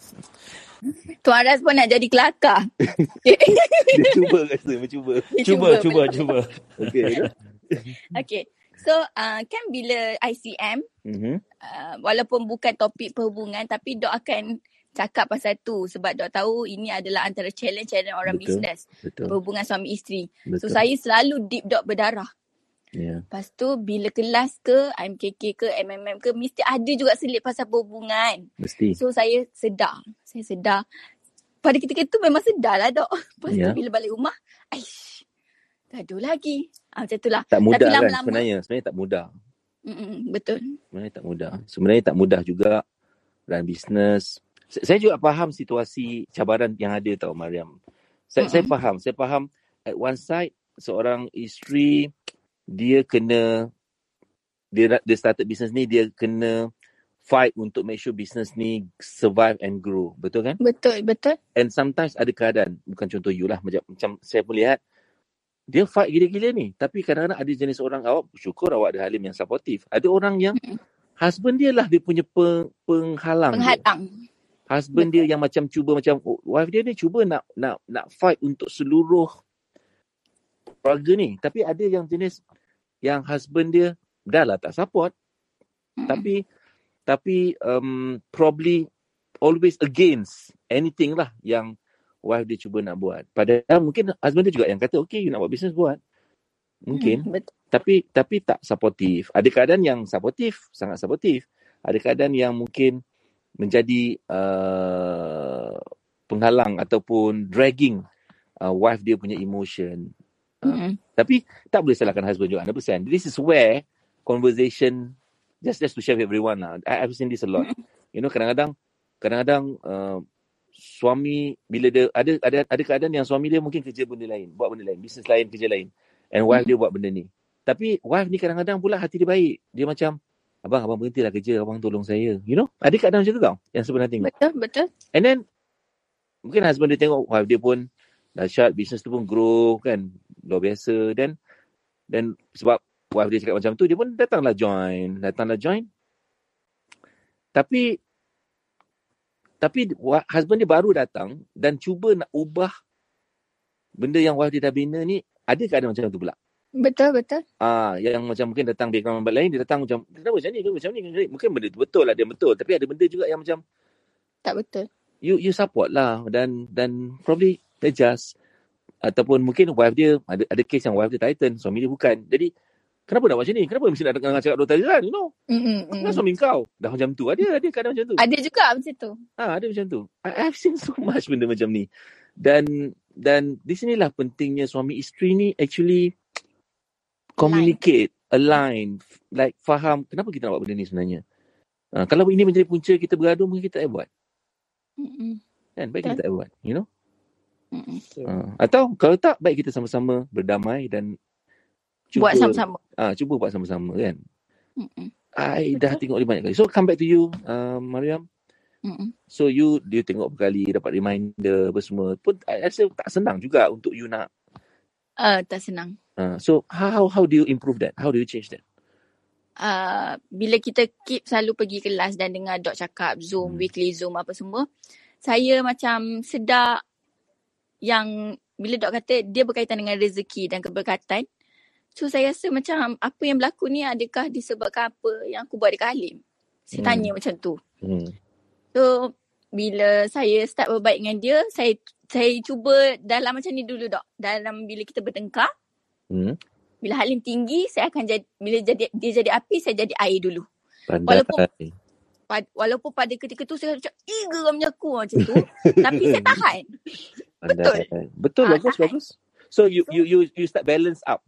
Tuan Ras pun nak jadi kelakar. Dia cuba rasa, mencuba. Dia Cuba, cuba, betul. cuba. Okay. Betul? Okay. So, uh, kan bila ICM, Mhm. uh, walaupun bukan topik perhubungan, tapi Dok akan cakap pasal tu. Sebab Dok tahu ini adalah antara challenge-challenge orang Betul. bisnes. Betul. Perhubungan suami isteri. So, Betul. saya selalu deep Dok berdarah. Ya. Lepas tu, bila kelas ke, MKK ke, MMM ke, mesti ada juga selit pasal perhubungan. Mesti. So, saya sedar. Saya sedar. Pada ketika itu memang sedar lah, Dok. Lepas tu, Ya. bila balik rumah, aish, gaduh lagi. Ah, macam tu lah. Tak mudah Tapi kan lama-lama- sebenarnya. Sebenarnya tak mudah. Mm-mm, betul. Sebenarnya tak mudah. Sebenarnya tak mudah juga run business. S- Saya juga faham situasi cabaran yang ada tau Mariam. Saya, saya Mm-mm. faham. Saya faham at one side seorang isteri dia kena dia dia started business ni dia kena fight untuk make sure business ni survive and grow. Betul kan? Betul, betul. And sometimes ada keadaan, bukan contoh you lah, macam, macam saya pun lihat, dia fight gila-gila ni. Tapi kadang-kadang ada jenis orang, awak syukur awak ada Halim yang supportive. Ada orang yang husband dia lah dia punya peng, penghalang. dia. Penghalang. Husband dia yang macam cuba macam, oh, wife dia ni cuba nak nak nak fight untuk seluruh keluarga ni. Tapi ada yang jenis, yang husband dia, dah lah tak support. Tapi tapi um, probably always against anything lah yang wife dia cuba nak buat. Padahal mungkin husband dia juga yang kata, okay, you nak buat bisnes buat. Mungkin. Hmm, betul. Tapi tapi tak supportive. Ada keadaan yang supportive, sangat supportive. Ada keadaan yang mungkin menjadi uh, penghalang ataupun dragging uh, wife dia punya emotion. Uh, Mm-mm. tapi tak boleh salahkan husband juga 100%. This is where conversation just just to share with everyone lah. I, I've seen this a lot. You know kadang-kadang kadang-kadang uh, suami bila dia ada ada ada keadaan yang suami dia mungkin kerja benda lain, buat benda lain, bisnes lain, kerja lain. And wife dia buat benda ni. Tapi wife ni kadang-kadang pula hati dia baik. Dia macam abang abang berhentilah kerja, abang tolong saya. You know? Ada keadaan macam tu tau yang sebenarnya tengok. Betul, betul. And then mungkin husband dia tengok wife dia pun dahsyat, bisnes tu pun grow kan. Luar biasa. Dan dan sebab wife dia cakap macam tu, dia pun datanglah join. Datanglah join. Tapi tapi husband dia baru datang dan cuba nak ubah benda yang wife dia dah bina ni, ada keadaan macam tu pula. Betul, betul. Ah, yang macam mungkin datang background member lain, dia datang macam, kenapa macam ni, kenapa macam ni, kenapa ni? Mungkin benda tu betul lah, dia betul. Tapi ada benda juga yang macam, Tak betul. you you support lah dan dan probably adjust ataupun mungkin wife dia ada ada case yang wife dia titan suami dia bukan jadi kenapa nak macam ni? Kenapa mesti nak dengar cakap dua talian you know. Mm-mm, kan mm. suami kau. Dah macam tu. Ada ada kadang macam tu. Ada juga macam tu. ah ada macam tu. I, I've seen so much benda macam ni. Dan dan di sinilah pentingnya suami isteri ni actually communicate align like faham kenapa kita nak buat benda ni sebenarnya. Ah, kalau ini menjadi punca kita bergaduh mungkin kita tak buat. Mm-mm, kan? Baik kita tak buat you know? Mm-mm. Uh, atau kalau tak baik kita sama-sama berdamai dan Buat sama-sama. Ah, cuba buat sama-sama kan. Mm-mm, I dah Betul. tengok dia banyak kali. So come back to you um, Mariam. mm-mm. So you dia tengok berkali dapat reminder apa semua pun I rasa tak senang juga untuk you nak. Uh, tak senang. Uh, so how how do you improve that? How do you change that? uh, bila kita keep selalu pergi kelas dan dengar dok cakap Zoom, Hmm. weekly Zoom apa semua, saya macam sedar yang bila dok kata dia berkaitan dengan rezeki dan keberkatan. So saya rasa macam apa yang berlaku ni adakah disebabkan apa yang aku buat dekat Halim? Saya Hmm. tanya macam tu. Hmm. So bila saya start berbaik dengan dia, saya saya cuba dalam macam ni dulu dok. Dalam bila kita bertengkar, Hmm. bila Halim tinggi, saya akan jadi bila jadi dia jadi api, saya jadi air dulu. Pandai. Walaupun- Pad- walaupun pada ketika tu saya macam eh geramnya aku macam tu [laughs] tapi saya tahan Pandai. Betul Ah, bagus tahan. bagus. So you you you you start balance up.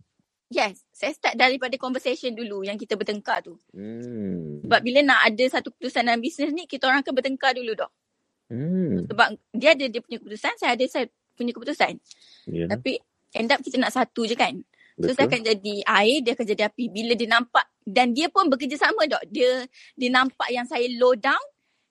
Yes saya start daripada conversation dulu yang kita bertengkar tu Hmm. sebab bila nak ada satu keputusan dalam bisnes ni kita orang akan bertengkar dulu dok Hmm. sebab dia ada dia punya keputusan saya ada saya punya keputusan Ya. tapi end up kita nak satu je kan so Betul. saya akan jadi air dia akan jadi api bila dia nampak dan dia pun bekerjasama dok dia dia nampak yang saya low down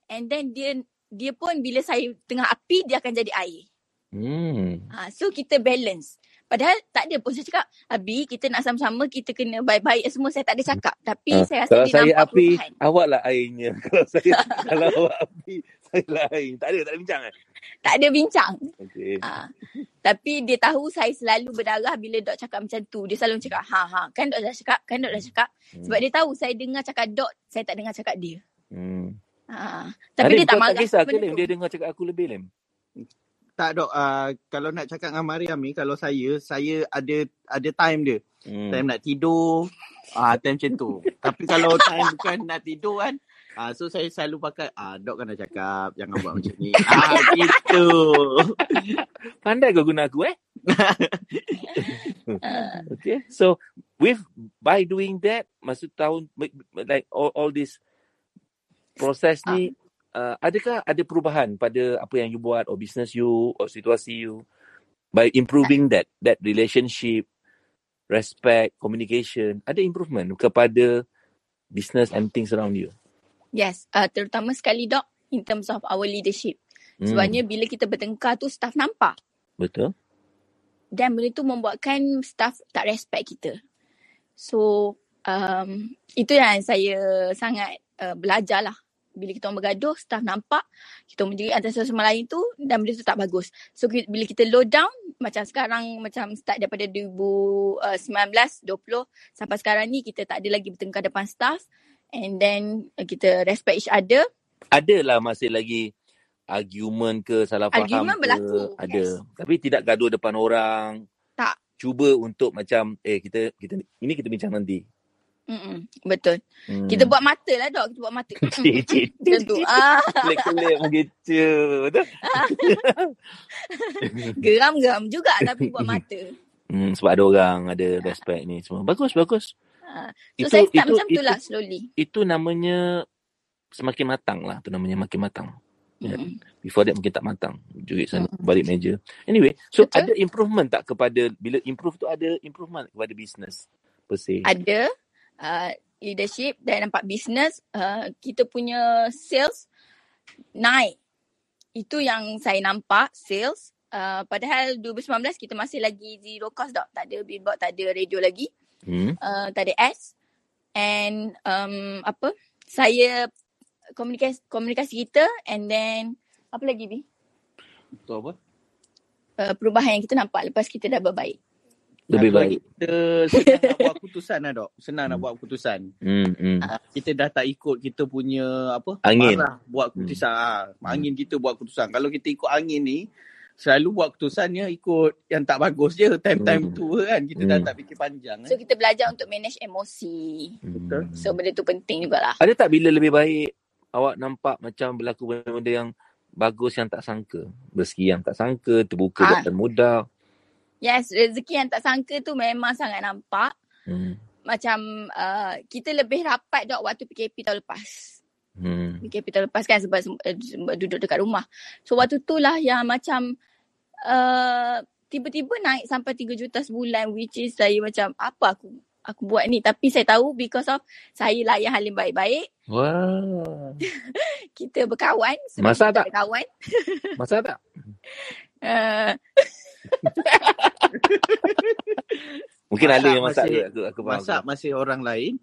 and then dia dia pun bila saya tengah api dia akan jadi air Hmm. Ha, so kita balance. Padahal tak ada pun saya cakap, Abi kita nak sama-sama kita kena baik-baik semua. Saya tak ada cakap. Tapi Ah, saya rasa kalau dia saya nampak api, perubahan. awak lah airnya. [laughs] Kalau saya [laughs] kalau awak api, saya lah air. Tak ada, tak ada bincang kan? Tak ada bincang. Okey. Ha. Tapi dia tahu saya selalu berdarah bila dok cakap macam tu. Dia selalu cakap, ha ha, kan dok dah cakap, kan dok dah cakap. Sebab dia tahu saya dengar cakap dok, saya tak dengar cakap dia. Hmm. Ha. Tapi dia tak marah. tak kisah ke Lem? Dia dengar cakap aku lebih Lem? Tak dok, uh, kalau nak cakap dengan Mariam ni, kalau saya, saya ada ada time dia. Hmm. Time nak tidur, ah time macam tu. Tapi kalau time bukan nak tidur kan, ah so saya selalu pakai, ah dok kan dah cakap, jangan buat macam ni. Ah gitu. Pandai kau guna aku eh? [laughs] okay. So with by doing that, masa tahun like all, all this proses ni, uh, adakah ada perubahan pada apa yang you buat or business you or situasi you by improving that that relationship, respect, communication, ada improvement kepada business and things around you? Yes, uh, terutama sekali dok in terms of our leadership. Hmm. Sebabnya bila kita bertengkar tu staff nampak. Betul. dan benda tu membuatkan staff tak respect kita. So um, itu yang saya sangat uh, belajar lah. Bila kita orang bergaduh, staff nampak kita menjerit antara satu sama lain tu dan benda tu tak bagus. So bila kita low down, macam sekarang macam start daripada 2019, 20 sampai sekarang ni kita tak ada lagi bertengkar depan staff and then uh, kita respect each other. Adalah masih lagi argument ke salah faham Argument ke berlaku, ada yes. tapi tidak gaduh depan orang Tak. cuba untuk macam eh kita kita ini kita bincang nanti Mm-mm, betul. Hmm. Kita buat mata lah dok. Kita buat mata. [laughs] Cik, cik. Macam tu. Ah, Kelip-kelip begitu. Betul? [laughs] geram-geram juga tapi buat mata. Hmm, sebab ada orang ada respect ni semua. Bagus, bagus. Ah, so Itu- saya start itu- macam tu lah slowly. Itu namanya semakin matang lah. Itu namanya makin matang. Ya. Mm. Before that mungkin tak matang. Jurit sana, balik meja. Anyway, so Betul. ada improvement tak kepada, bila improve tu ada improvement kepada business per se? Ada uh, leadership dan nampak business uh, kita punya sales naik. Itu yang saya nampak sales. Uh, padahal 2019 kita masih lagi zero cost dok. Tak ada billboard, tak ada radio lagi. Hmm? uh, tak ada S and um, apa saya komunikasi komunikasi kita and then apa lagi bi Betul apa? uh, perubahan yang kita nampak lepas kita dah berbaik Lebih baik. Kita senang nak buat [laughs] keputusan lah dok. Senang nak buat keputusan. Hmm, hmm. Ah, kita dah tak ikut kita punya apa Angin. marah buat keputusan ah, angin kita buat keputusan kalau kita ikut angin ni selalu buat keputusannya ikut yang tak bagus je time-time Hmm. tu kan kita dah Hmm. tak fikir panjang so eh. kita belajar untuk manage emosi Betul. Hmm. so benda tu penting jugalah Ada tak bila lebih baik awak nampak macam berlaku benda-benda yang bagus yang tak sangka? Rezeki yang tak sangka, terbuka Ah. jalan mudah. Yes rezeki yang tak sangka tu memang sangat nampak Hmm. macam uh, kita lebih rapat dok waktu PKP tahun lepas Hmm. PKP tahun lepas kan sebab, sebab duduk dekat rumah. So waktu tu lah yang macam uh, tiba-tiba naik sampai 3 juta sebulan which is saya macam apa aku aku buat ni tapi saya tahu because of saya layan Halim baik-baik Wah. [laughs] kita berkawan Masak kita tak? ada kawan Masa tak? [laughs] uh, [laughs] [laughs] Mungkin Masak ada yang masak masih-? Aku, aku faham. masak masih orang lain [laughs]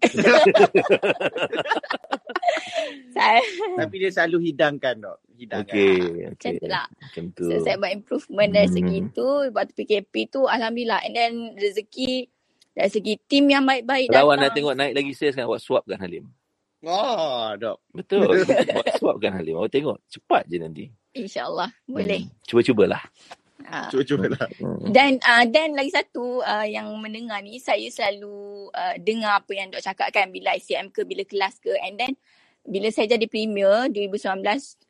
saya tapi dia selalu hidangkan dok hidangkan Okey. macam okey. tu lah Macam tu. so saya buat improvement dari segi Hmm. tu waktu PKP tu Alhamdulillah and then rezeki dari segi tim yang baik-baik Kalau awak nak tengok naik lagi sales kan awak swap kan Halim. oh dok Betul. [laughs] awak swap kan Halim. Awak tengok cepat je nanti. InsyaAllah boleh Hmm. Cuba-cubalah. Ah. cuba-cuba lah Hmm. Dan uh, dan lagi satu uh, yang mendengar ni saya selalu uh, dengar apa yang dok cakap kan bila ICM ke bila kelas ke and then bila saya jadi premier 2019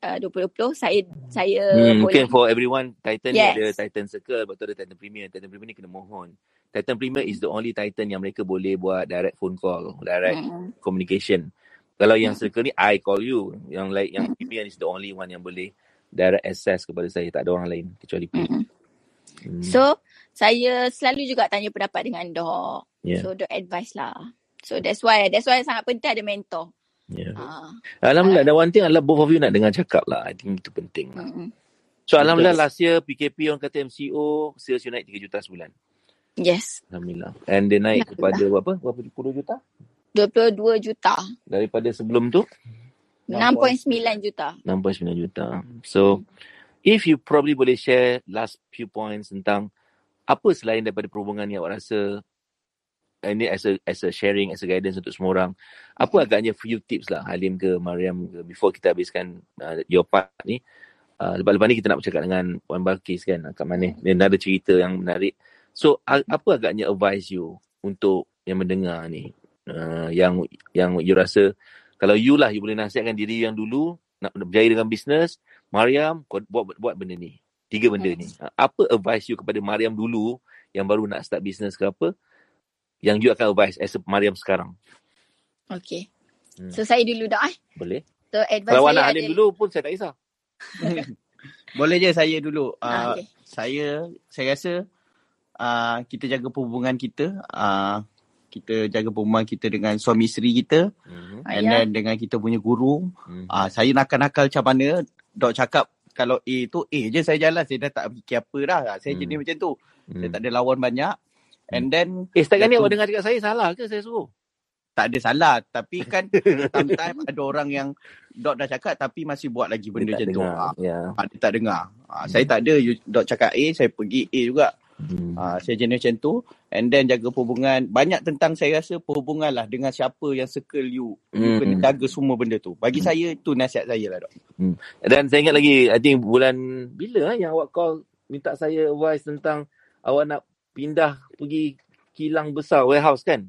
uh, 2020 saya saya Hmm, boleh mungkin for everyone Titan Yes. ada Titan Circle lepas tu ada Titan Premier. Titan Premier ni kena mohon. Titan Premier is the only Titan yang mereka boleh buat direct phone call, direct Hmm. communication. Kalau yang Circle ni I call you. Yang like yang Premier is the only one yang boleh direct access kepada saya. Tak ada orang lain kecuali P. Hmm. Hmm. So saya selalu juga tanya pendapat dengan dok. Yeah. So dok advice lah. So that's why that's why sangat penting ada mentor. yeah. Ah. Alhamdulillah. Dan one thing adalah both of you nak dengar cakap lah. I think itu penting lah. Mm-mm. So Alhamdulillah last year PKP orang kata MCO sales you naik 3 juta sebulan. Yes. Alhamdulillah. And dia naik kepada berapa? Berapa? 10 juta? 22 juta. Daripada sebelum tu 6.9 juta. 6.9 juta. So if you probably boleh share last few points tentang apa selain daripada perhubungan ni awak rasa eh, ini as a as a sharing as a guidance untuk semua orang apa agaknya few tips lah Halim ke Mariam ke before kita habiskan uh, your part ni. Uh, lepas-lepas ni kita nak bercakap dengan Puan Balkis kan kat mana dia ada cerita yang menarik. So a- apa agaknya advice you untuk yang mendengar ni? Uh, yang yang you rasa kalau you lah you boleh nasihatkan diri yang dulu nak berjaya dengan bisnes Mariam kau buat buat benda ni tiga benda ni Uh, apa advice you kepada Mariam dulu yang baru nak start bisnes ke apa yang you akan advice as a Mariam sekarang Okay. Hmm. So saya dulu dah eh. boleh So advice kalau saya nak ada. Dulu pun saya tak kisah [laughs] boleh je saya dulu Ah, uh, okay. saya saya rasa uh, kita jaga perhubungan kita uh, kita jaga perhubungan kita dengan suami isteri kita. Mhm. and Ayah. then dengan kita punya guru. Mhm. uh, saya nakal-nakal macam mana dok cakap kalau A tu A je saya jalan. Saya dah tak fikir apa dah. Saya Hmm. jenis macam tu. Saya Hmm. tak ada lawan banyak. And then eh setakat ni awak dengar cakap saya salah ke saya suruh? Tak ada salah. Tapi kan sometimes ada orang yang dok dah cakap tapi masih buat lagi benda Dia macam tu. dengar. Ah, ya. ah, dia tak dengar. Ah, saya tak ada. You, dok cakap A saya pergi A juga Hmm. Ah, saya jenis macam tu and then jaga perhubungan banyak tentang saya rasa perhubungan lah dengan siapa yang circle you you Hmm. kena jaga semua benda tu bagi saya itu nasihat saya lah dok Dan saya ingat lagi, I think bulan bila eh, yang awak call minta saya advice tentang awak nak pindah pergi kilang besar warehouse kan?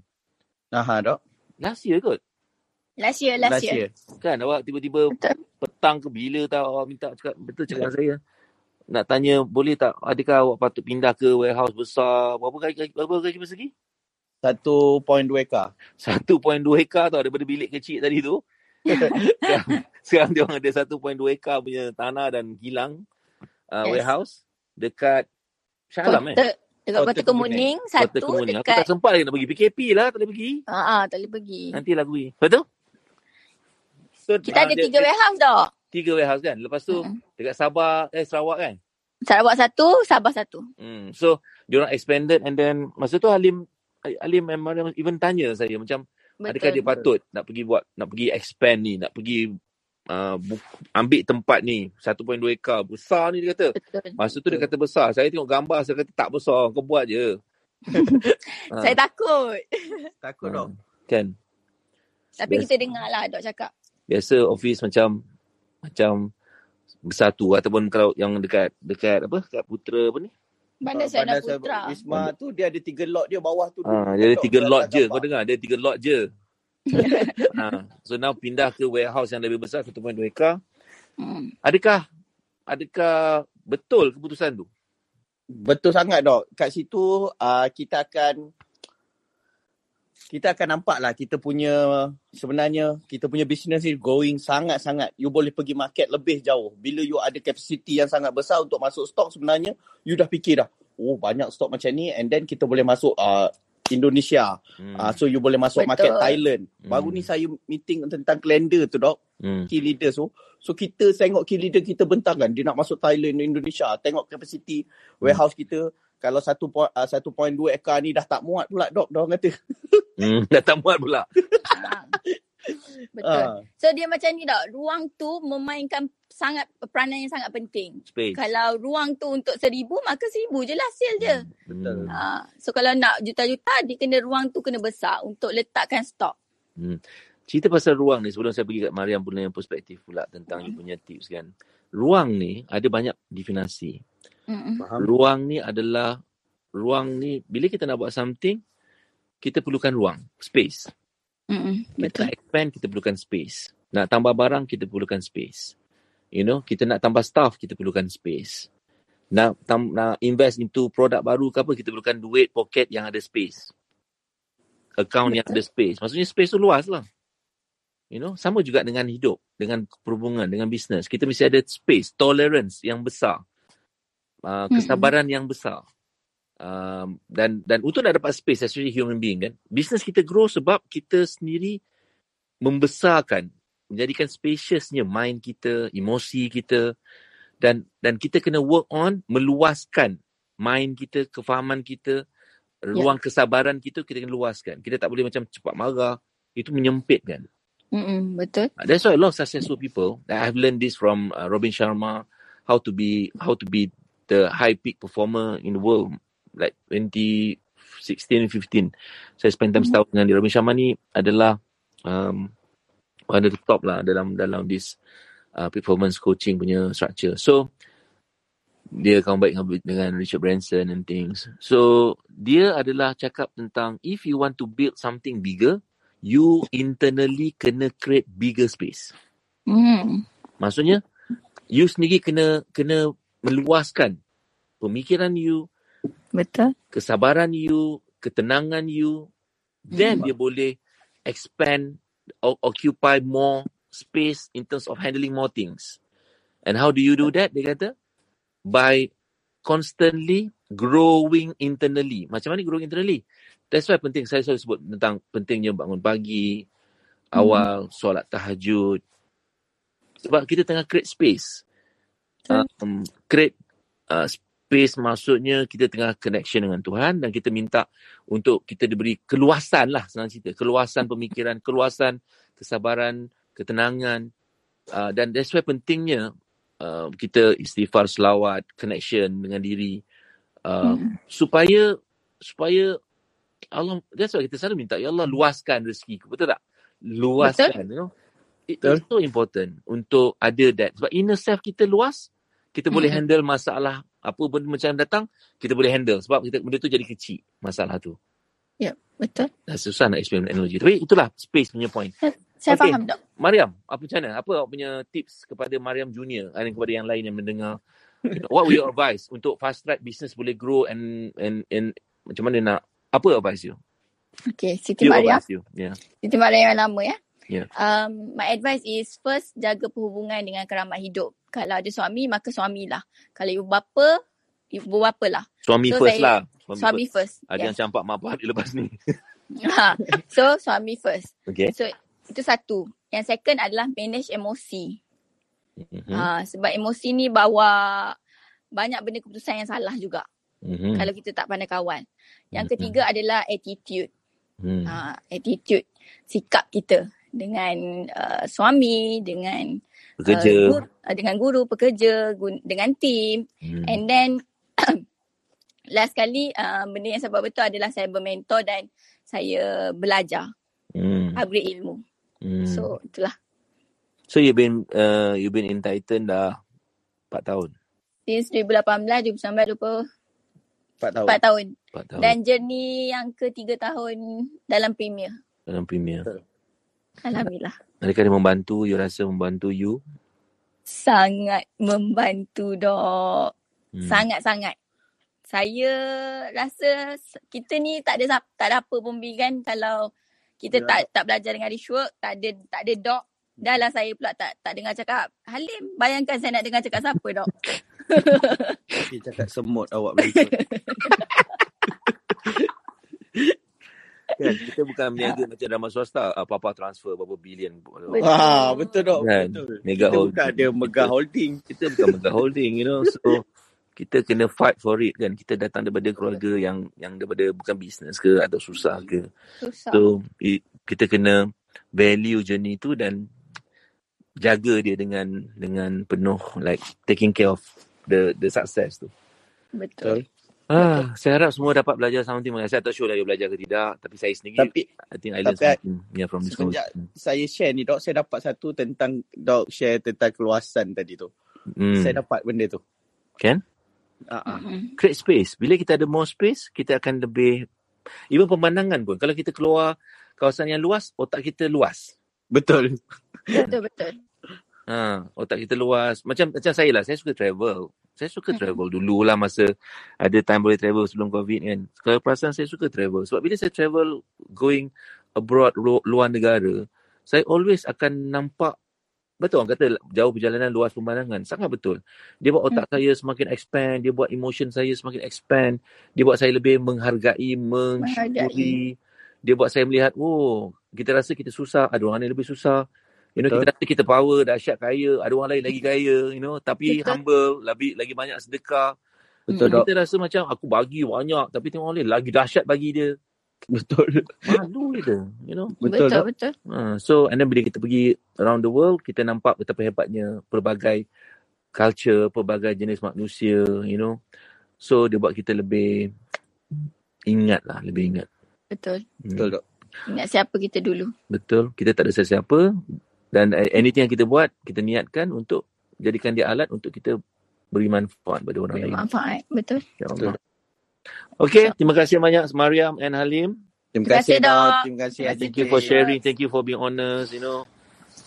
Aha, dok Last year kot. Last year, last, Last year. year. Kan awak tiba-tiba Betul. petang ke bila tak awak minta cakap betul cakap dengan saya. Nak tanya boleh tak adakah awak patut pindah ke warehouse besar berapa gaji berapa gaji persegi? 1.2 ekar. [laughs] 1.2 ekar tau daripada bilik kecil tadi tu. [laughs] sekarang, sekarang dia orang ada 1.2 ekar punya tanah dan kilang uh, Yes. warehouse dekat Shah Alam eh. Kota, dekat Kota Kota Kemuning. Kemuning, Kota satu Kemuning. Aku dekat... tak sempat lagi nak pergi PKP lah, tak boleh pergi. Ah, ah, tak boleh pergi. Nantilah aku pergi. Betul? So, Kita ah, ada dia- tiga dia- warehouse dah. Tiga warehouse kan. Lepas tu Mm-mm. dekat Sabah, eh Sarawak kan. Sarawak satu, Sabah satu. Hmm. So, diorang expanded and then masa tu Halim Halim memang even tanya saya macam Betul. adakah dia patut nak pergi buat nak pergi expand ni, nak pergi uh, bu- ambil tempat ni 1.2 ekar besar ni dia kata. Betul. Masa tu dia kata besar. Saya tengok gambar saya kata tak besar, kau buat je. [laughs] Ah. Saya takut. Takut Ah. tau. Kan. Tapi Yes. kita dengar lah Dok cakap. Biasa office macam macam bersatu ataupun kalau yang dekat dekat apa dekat Putra apa ni Bandar Ah, Sena Putra. Wisma tu dia ada tiga lot dia bawah tu. Ah, dia ada tiga lot je. Kau dengar, [laughs] dia ada tiga lot je. ha. So now pindah ke warehouse yang lebih besar 1.2 ekar. Hmm. Adakah adakah betul keputusan tu? Betul sangat dok. Kat situ uh, kita akan kita akan nampak lah kita punya sebenarnya kita punya business ni going sangat-sangat. You boleh pergi market lebih jauh. Bila you ada capacity yang sangat besar untuk masuk stok sebenarnya you dah fikir dah. Oh banyak stok macam ni and then kita boleh masuk uh, Indonesia. Hmm. Uh, so you boleh masuk Betul. market Thailand. Baru Hmm. ni saya meeting tentang calendar tu dok. hmm. key leaders tu. So kita tengok key leader kita bentangkan dia nak masuk Thailand Indonesia. Tengok capacity warehouse kita kalau 1 uh, 1.2 ekar ni dah tak muat pula dok dia orang kata. [laughs] hmm. Dah tak muat pula. [laughs] Ah. Betul. Ah, So dia macam ni Dok. Ruang tu memainkan sangat peranan yang sangat penting. Space. Kalau ruang tu untuk seribu, maka seribu je lah hasil dia. Betul. Ha, so kalau nak juta-juta, dia kena ruang tu kena besar untuk letakkan stok. Hmm. Cerita pasal ruang ni sebelum saya pergi kat Mariam punya perspektif pula tentang you punya tips kan. Ruang ni ada banyak definasi. Mm-mm. faham. Ruang ni adalah ruang ni bila kita nak buat something kita perlukan ruang, space. Mm-mm. Kita Betul. nak expand kita perlukan space. Nak tambah barang kita perlukan space. You know, kita nak tambah staff kita perlukan space. Nak tam, nak invest into produk baru ke apa kita perlukan duit pocket yang ada space. Account yang Betul. ada space. Maksudnya space tu luas lah. You know, sama juga dengan hidup, dengan perhubungan, dengan bisnes. Kita mesti ada space, tolerance yang besar. Uh, Mm-mm. kesabaran yang besar. Um, dan dan untuk nak dapat space especially human being kan business kita grow sebab kita sendiri membesarkan menjadikan spaciousnya mind kita emosi kita dan dan kita kena work on meluaskan mind kita kefahaman kita ruang kesabaran kita kita kena luaskan kita tak boleh macam cepat marah itu menyempit kan Mm-mm. Betul. Uh, That's why a lot of successful people. I've learned this from uh, Robin Sharma, how to be how to be the high peak performer in the world. Like 2016 15. Saya spend time Mhm. setahun dengan dia. Robin Sharma ni adalah um, one of the top lah dalam dalam this uh, performance coaching punya structure. So dia kawan baik dengan, dengan Richard Branson and things. So dia adalah cakap tentang if you want to build something bigger, you internally kena create bigger space. Mm. Maksudnya you sendiri kena kena meluaskan pemikiran you, Betul. kesabaran you, ketenangan you, then Hmm. dia boleh expand or occupy more space in terms of handling more things. And how do you do that? Dia kata by constantly growing internally. Macam mana growing internally? That's why penting saya selalu sebut tentang pentingnya bangun pagi, awal solat tahajud. Sebab kita tengah create space. Betul. Um, create uh, space maksudnya kita tengah connection dengan Tuhan dan kita minta untuk kita diberi keluasan lah senang cerita. Keluasan pemikiran, keluasan kesabaran, ketenangan. Uh, dan that's why pentingnya uh, kita istighfar, selawat, connection dengan diri. Uh, Hmm. supaya supaya Allah that's why kita selalu minta ya Allah luaskan rezeki betul tak luaskan you know it, it's so important untuk ada that sebab inner self kita luas kita boleh Mm-mm. handle masalah apa benda macam datang kita boleh handle sebab kita benda tu jadi kecil masalah tu Ya, betul. Dah susah nak explain analogi. Tapi itulah space punya point. Saya Okey. faham, Dok. Mariam, apa macam mana? Apa awak punya tips kepada Mariam Junior dan kepada yang lain yang mendengar? You What will your advice untuk fast track business boleh grow and and and macam mana nak apa advice you? Okay, Siti You Mariam. you. Yeah. Siti Mariam yang lama ya. Yeah. Um, my advice is first jaga perhubungan dengan keramat hidup. Kalau ada suami, maka suamilah. Kalau ibu bapa, ibu bapa lah. Suami So, first saya- lah. Suami first. Ada yang Yes. campak mak bapak lepas ni. [laughs] Ha. so, suami first. Okay. So, itu satu. Yang second adalah manage emosi. Mm-hmm. Ha, sebab emosi ni bawa banyak benda keputusan yang salah juga. Mm-hmm. Kalau kita tak pandai kawal. Yang Mhm. ketiga adalah attitude. Hmm. Ha, attitude. Sikap kita dengan uh, suami, dengan Bekerja. Uh, guru, uh, dengan guru, pekerja, gun- dengan tim. Hmm. And then [coughs] last kali uh, benda yang saya buat betul adalah saya bermentor dan saya belajar, Hmm. upgrade ilmu. Hmm. So, itulah. so you've been uh, you've been in Titan dah 4 tahun. Since 2018, 2019, 20, 4 tahun. 4 tahun. 4 tahun Dan journey yang ketiga tahun dalam Premier. dalam premier. Alhamdulillah. Adakah dia membantu, you rasa membantu you? Sangat membantu dok. Hmm. Sangat-sangat. Saya rasa kita ni tak ada tak ada apa pun kan kalau kita Ya. tak tak belajar dengan Rishwork, tak ada tak ada dok. Dah lah saya pula tak tak dengar cakap. Halim, bayangkan saya nak dengar cakap siapa dok? [laughs] Dia cakap semut awak berikut. [laughs] Kan kita bukan berniaga macam drama swasta, apa-apa transfer berapa bilion. Wah, betul dok. Kan? Betul. Mega kita holding. bukan ada mega holding. Kita bukan mega holding, you know. So kita kena fight for it kan. Kita datang daripada keluarga yang yang daripada bukan bisnes ke atau susah ke. Susah. So i- kita kena value journey tu dan jaga dia dengan dengan penuh like taking care of the the success tu. Betul. Ah, saya harap semua dapat belajar something. Saya tak sure lah you belajar ke tidak. Tapi saya sendiri, Tapi I think I learn tapi- something yeah, from this conversation. saya share ni dok, saya dapat satu tentang dok share tentang keluasan tadi tu. Hmm. Saya dapat benda tu. Kan? Mm-mm. Create space. Bila kita ada more space, kita akan lebih... Even pemandangan pun. Kalau kita keluar kawasan yang luas, otak kita luas. Betul. Betul betul. Ha, otak kita luas. Macam macam saya lah, saya suka travel. Saya suka travel dulu lah masa ada time boleh travel sebelum COVID kan. Kalau perasaan saya suka travel. Sebab bila saya travel going abroad, lu- luar negara, saya always akan nampak Betul orang kata jauh perjalanan luas pemandangan. Sangat betul. Dia buat otak saya semakin expand. Dia buat emotion saya semakin expand. Dia buat saya lebih menghargai, mensyukuri. Dia buat saya melihat, oh, kita rasa kita susah. Ada orang lain lebih susah. You know, Betul. kita rasa kita power, dahsyat kaya. Ada orang lain lagi kaya, you know. Tapi Betul. humble, lagi, lagi banyak sedekah. Betul dok. kita rasa macam, aku bagi banyak. Tapi tengok orang lain lagi dahsyat bagi dia. Betul. Malu kita, you know. Betul betul. betul. Uh, so and then bila kita pergi around the world, kita nampak betapa hebatnya pelbagai culture, pelbagai jenis manusia, you know. So dia buat kita lebih ingat lah, lebih ingat. Betul. Betul Hmm. dok. Ingat siapa kita dulu. Betul. Kita tak ada sesiapa dan eh, anything yang kita buat, kita niatkan untuk jadikan dia alat untuk kita beri manfaat pada orang lain. Bermanfaat. Betul. Ya Allah. Okay, terima kasih banyak Mariam and Halim. Terima Terima kasih dok. Dok. Terima kasih. Thank you for sharing. Thank you for being honest. You know,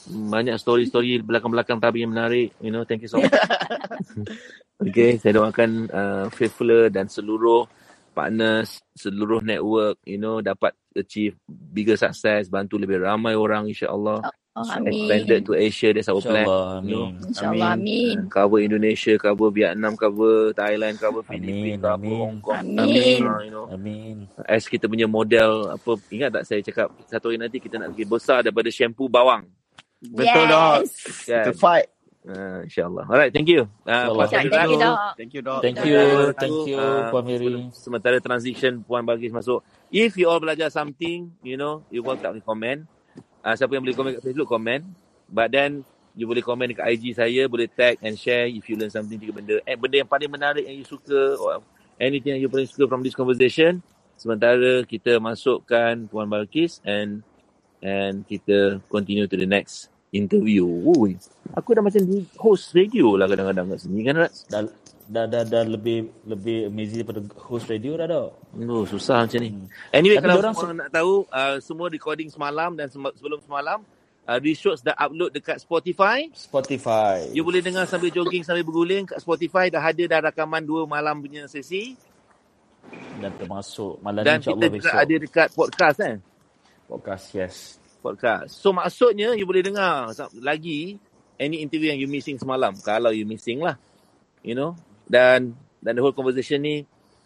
banyak story-story belakang-belakang tabir yang menarik. You know, thank you so much. [laughs] okay, saya doakan uh, Faithfuler dan seluruh partners, seluruh network, you know, dapat achieve bigger success, bantu lebih ramai orang insya-Allah. Oh, Expanded amin. to Asia, that's our plan. InsyaAllah. You know, Amin. InsyaAllah amin. Uh, cover Indonesia, cover Vietnam, cover Thailand, cover Amin, Philippines, cover amin. Hong Kong. Amin. Uh, you know, Amin. as kita punya model apa ingat tak saya cakap satu hari nanti kita nak lebih besar daripada shampoo bawang Betul dok. Yes. kan To fight. uh, insyaallah alright thank you uh, InsyaAllah. Puan Thank Fadila, you, Dok. Thank you dok. Thank you. Thank you, uh, Puan Mary. sementara transition Puan Bagis masuk if you all belajar something you know you all tak boleh komen uh, siapa yang boleh komen kat Facebook komen but then you boleh komen dekat IG saya boleh tag and share if you learn something tiga benda eh, benda yang paling menarik yang you suka or anything yang you paling suka from this conversation sementara kita masukkan Puan Balkis and and kita continue to the next interview. Ui, aku dah macam di host radio lah kadang-kadang kat sini kan Rat? Dah, dah, dah, dah lebih lebih amazing daripada host radio dah dok. Oh, susah macam ni. Anyway, Tapi kalau orang nak tahu, uh, semua recording semalam dan sem- sebelum semalam, uh, Reshoots dah upload dekat Spotify. Spotify. You boleh dengar sambil jogging, sambil berguling. Kat Spotify dah ada dah rakaman dua malam punya sesi. Dan termasuk malam Dan ni kita insyaAllah besok. ada dekat podcast kan. Podcast, yes. Podcast. So maksudnya you boleh dengar lagi any interview yang you missing semalam. Kalau you missing lah. You know. Dan dan the whole conversation ni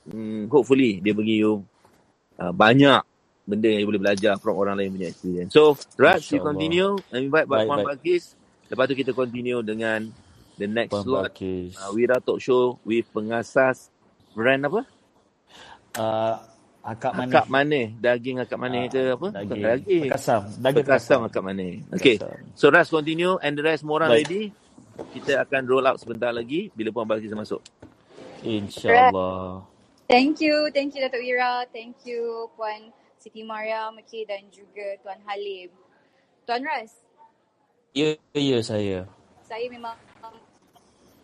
hmm, hopefully dia bagi you uh, banyak benda yang you boleh belajar from orang lain punya experience. So, Raj, you continue. And invite Baik, Puan baik. Balkis. Lepas tu kita continue dengan the next Puan slot. Uh, Wira Talk Show with pengasas brand apa? Uh, akak manis. Akak manis. Daging akak manis Ah, ke apa? Bukan Daging. daging. Perkasam. Daging Perkasam akak manis. Okay. Perkasam. So Ras continue and the rest orang Baik. ready. Kita akan roll out sebentar lagi bila Puan Balkis masuk. InsyaAllah. Thank you, thank you Datuk Ira, thank you Puan Siti Mariam, okay, dan juga Tuan Halim. Tuan Ras, Ya, ya saya. saya memang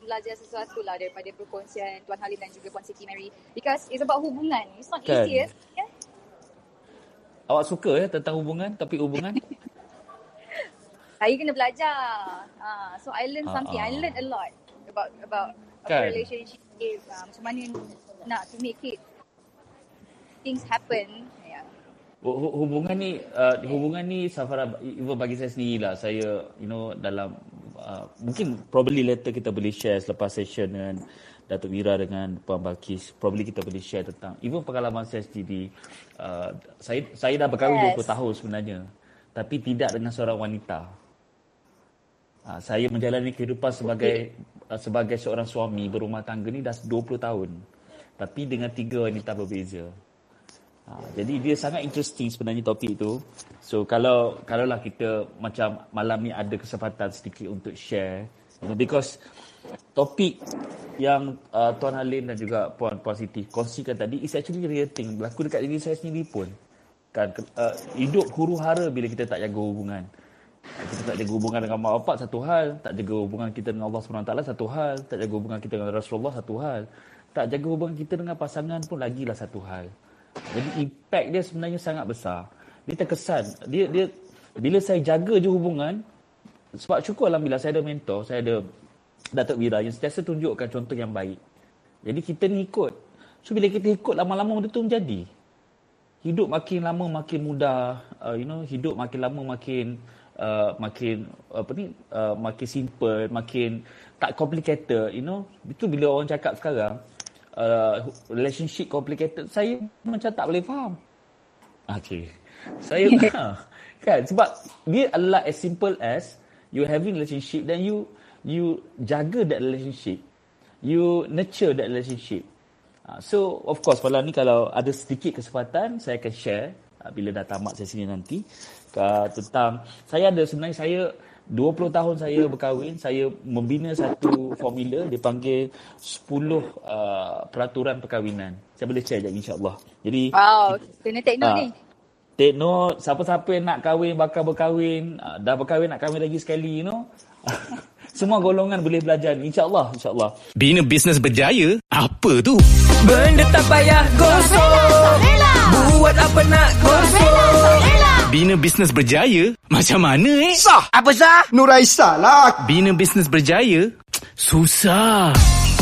belajar sesuatu lah daripada perkongsian Tuan Halim dan juga Puan Siti Mary because it's about hubungan. It's not Kan. easy, ya. Awak suka ya tentang hubungan, topik hubungan? [laughs] Saya kena belajar. Ha, so I learn Ah, something. I ah. learn a lot about about Kan. relationship. Uh, macam mana nak to make it things happen. Yeah. Hubungan ni uh, hubungan ni Safara even bagi saya sendiri lah saya you know dalam uh, mungkin probably later kita boleh share selepas session dengan Datuk Wira dengan Puan Balkis probably kita boleh share tentang even pengalaman saya sendiri uh, saya saya dah berkahwin Yes. 20 tahun sebenarnya tapi tidak dengan seorang wanita uh, saya menjalani kehidupan sebagai uh, sebagai seorang suami berumah tangga ni dah 20 tahun tapi dengan tiga wanita berbeza Ha, jadi dia sangat interesting sebenarnya topik tu. So kalau kalaulah kita macam malam ni ada kesempatan sedikit untuk share, you know, because topik yang uh, Tuan Halim dan juga Puan Puan Siti kongsikan tadi is actually real thing berlaku dekat diri saya sendiri pun. Kan uh, hidup huru-hara bila kita tak jaga hubungan. Kita tak jaga hubungan dengan mak bapak satu hal, tak jaga hubungan kita dengan Allah SWT satu hal, tak jaga hubungan kita dengan Rasulullah satu hal, tak jaga hubungan kita dengan pasangan pun lagilah satu hal. Jadi impact dia sebenarnya sangat besar. Dia terkesan. Dia dia bila saya jaga je hubungan sebab syukur alhamdulillah saya ada mentor, saya ada Datuk Wira yang sentiasa tunjukkan contoh yang baik. Jadi kita ni ikut. So bila kita ikut lama-lama benda tu menjadi. Hidup makin lama makin mudah, uh, you know, hidup makin lama makin uh, makin apa ni uh, makin simple, makin tak complicated, you know. Itu bila orang cakap sekarang uh, relationship complicated, saya macam tak boleh faham. Okay. Saya [laughs] ha, kan sebab dia adalah as simple as you having relationship then you you jaga that relationship. You nurture that relationship. Uh, so of course malam ni kalau ada sedikit kesempatan saya akan share uh, bila dah tamat sesi ni nanti uh, tentang saya ada sebenarnya saya 20 tahun saya berkahwin, saya membina satu formula dipanggil 10 uh, peraturan perkahwinan. Saya boleh share sekejap insya-Allah. Jadi Wow, kena take note Ah. ni. Take note, siapa-siapa yang nak kahwin, bakal berkahwin, ah, dah berkahwin nak kahwin lagi sekali, you know. [laughs] Semua golongan boleh belajar insyaAllah, insyaAllah. Bina bisnes berjaya? Apa tu? Benda tak payah gosok Buat apa nak gosok Bina bisnes berjaya? Macam mana eh? Sah Apa sah? Nuraisa lah Bina bisnes berjaya? Susah.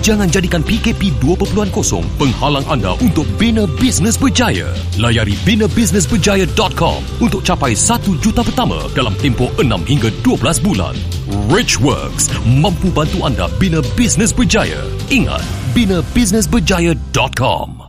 Jangan jadikan PKP 2.0 penghalang anda untuk bina bisnes berjaya. Layari binabisnesberjaya.com untuk capai 1 juta pertama dalam tempoh 6 hingga 12 bulan. Richworks mampu bantu anda bina bisnes berjaya. Ingat, binabisnesberjaya.com.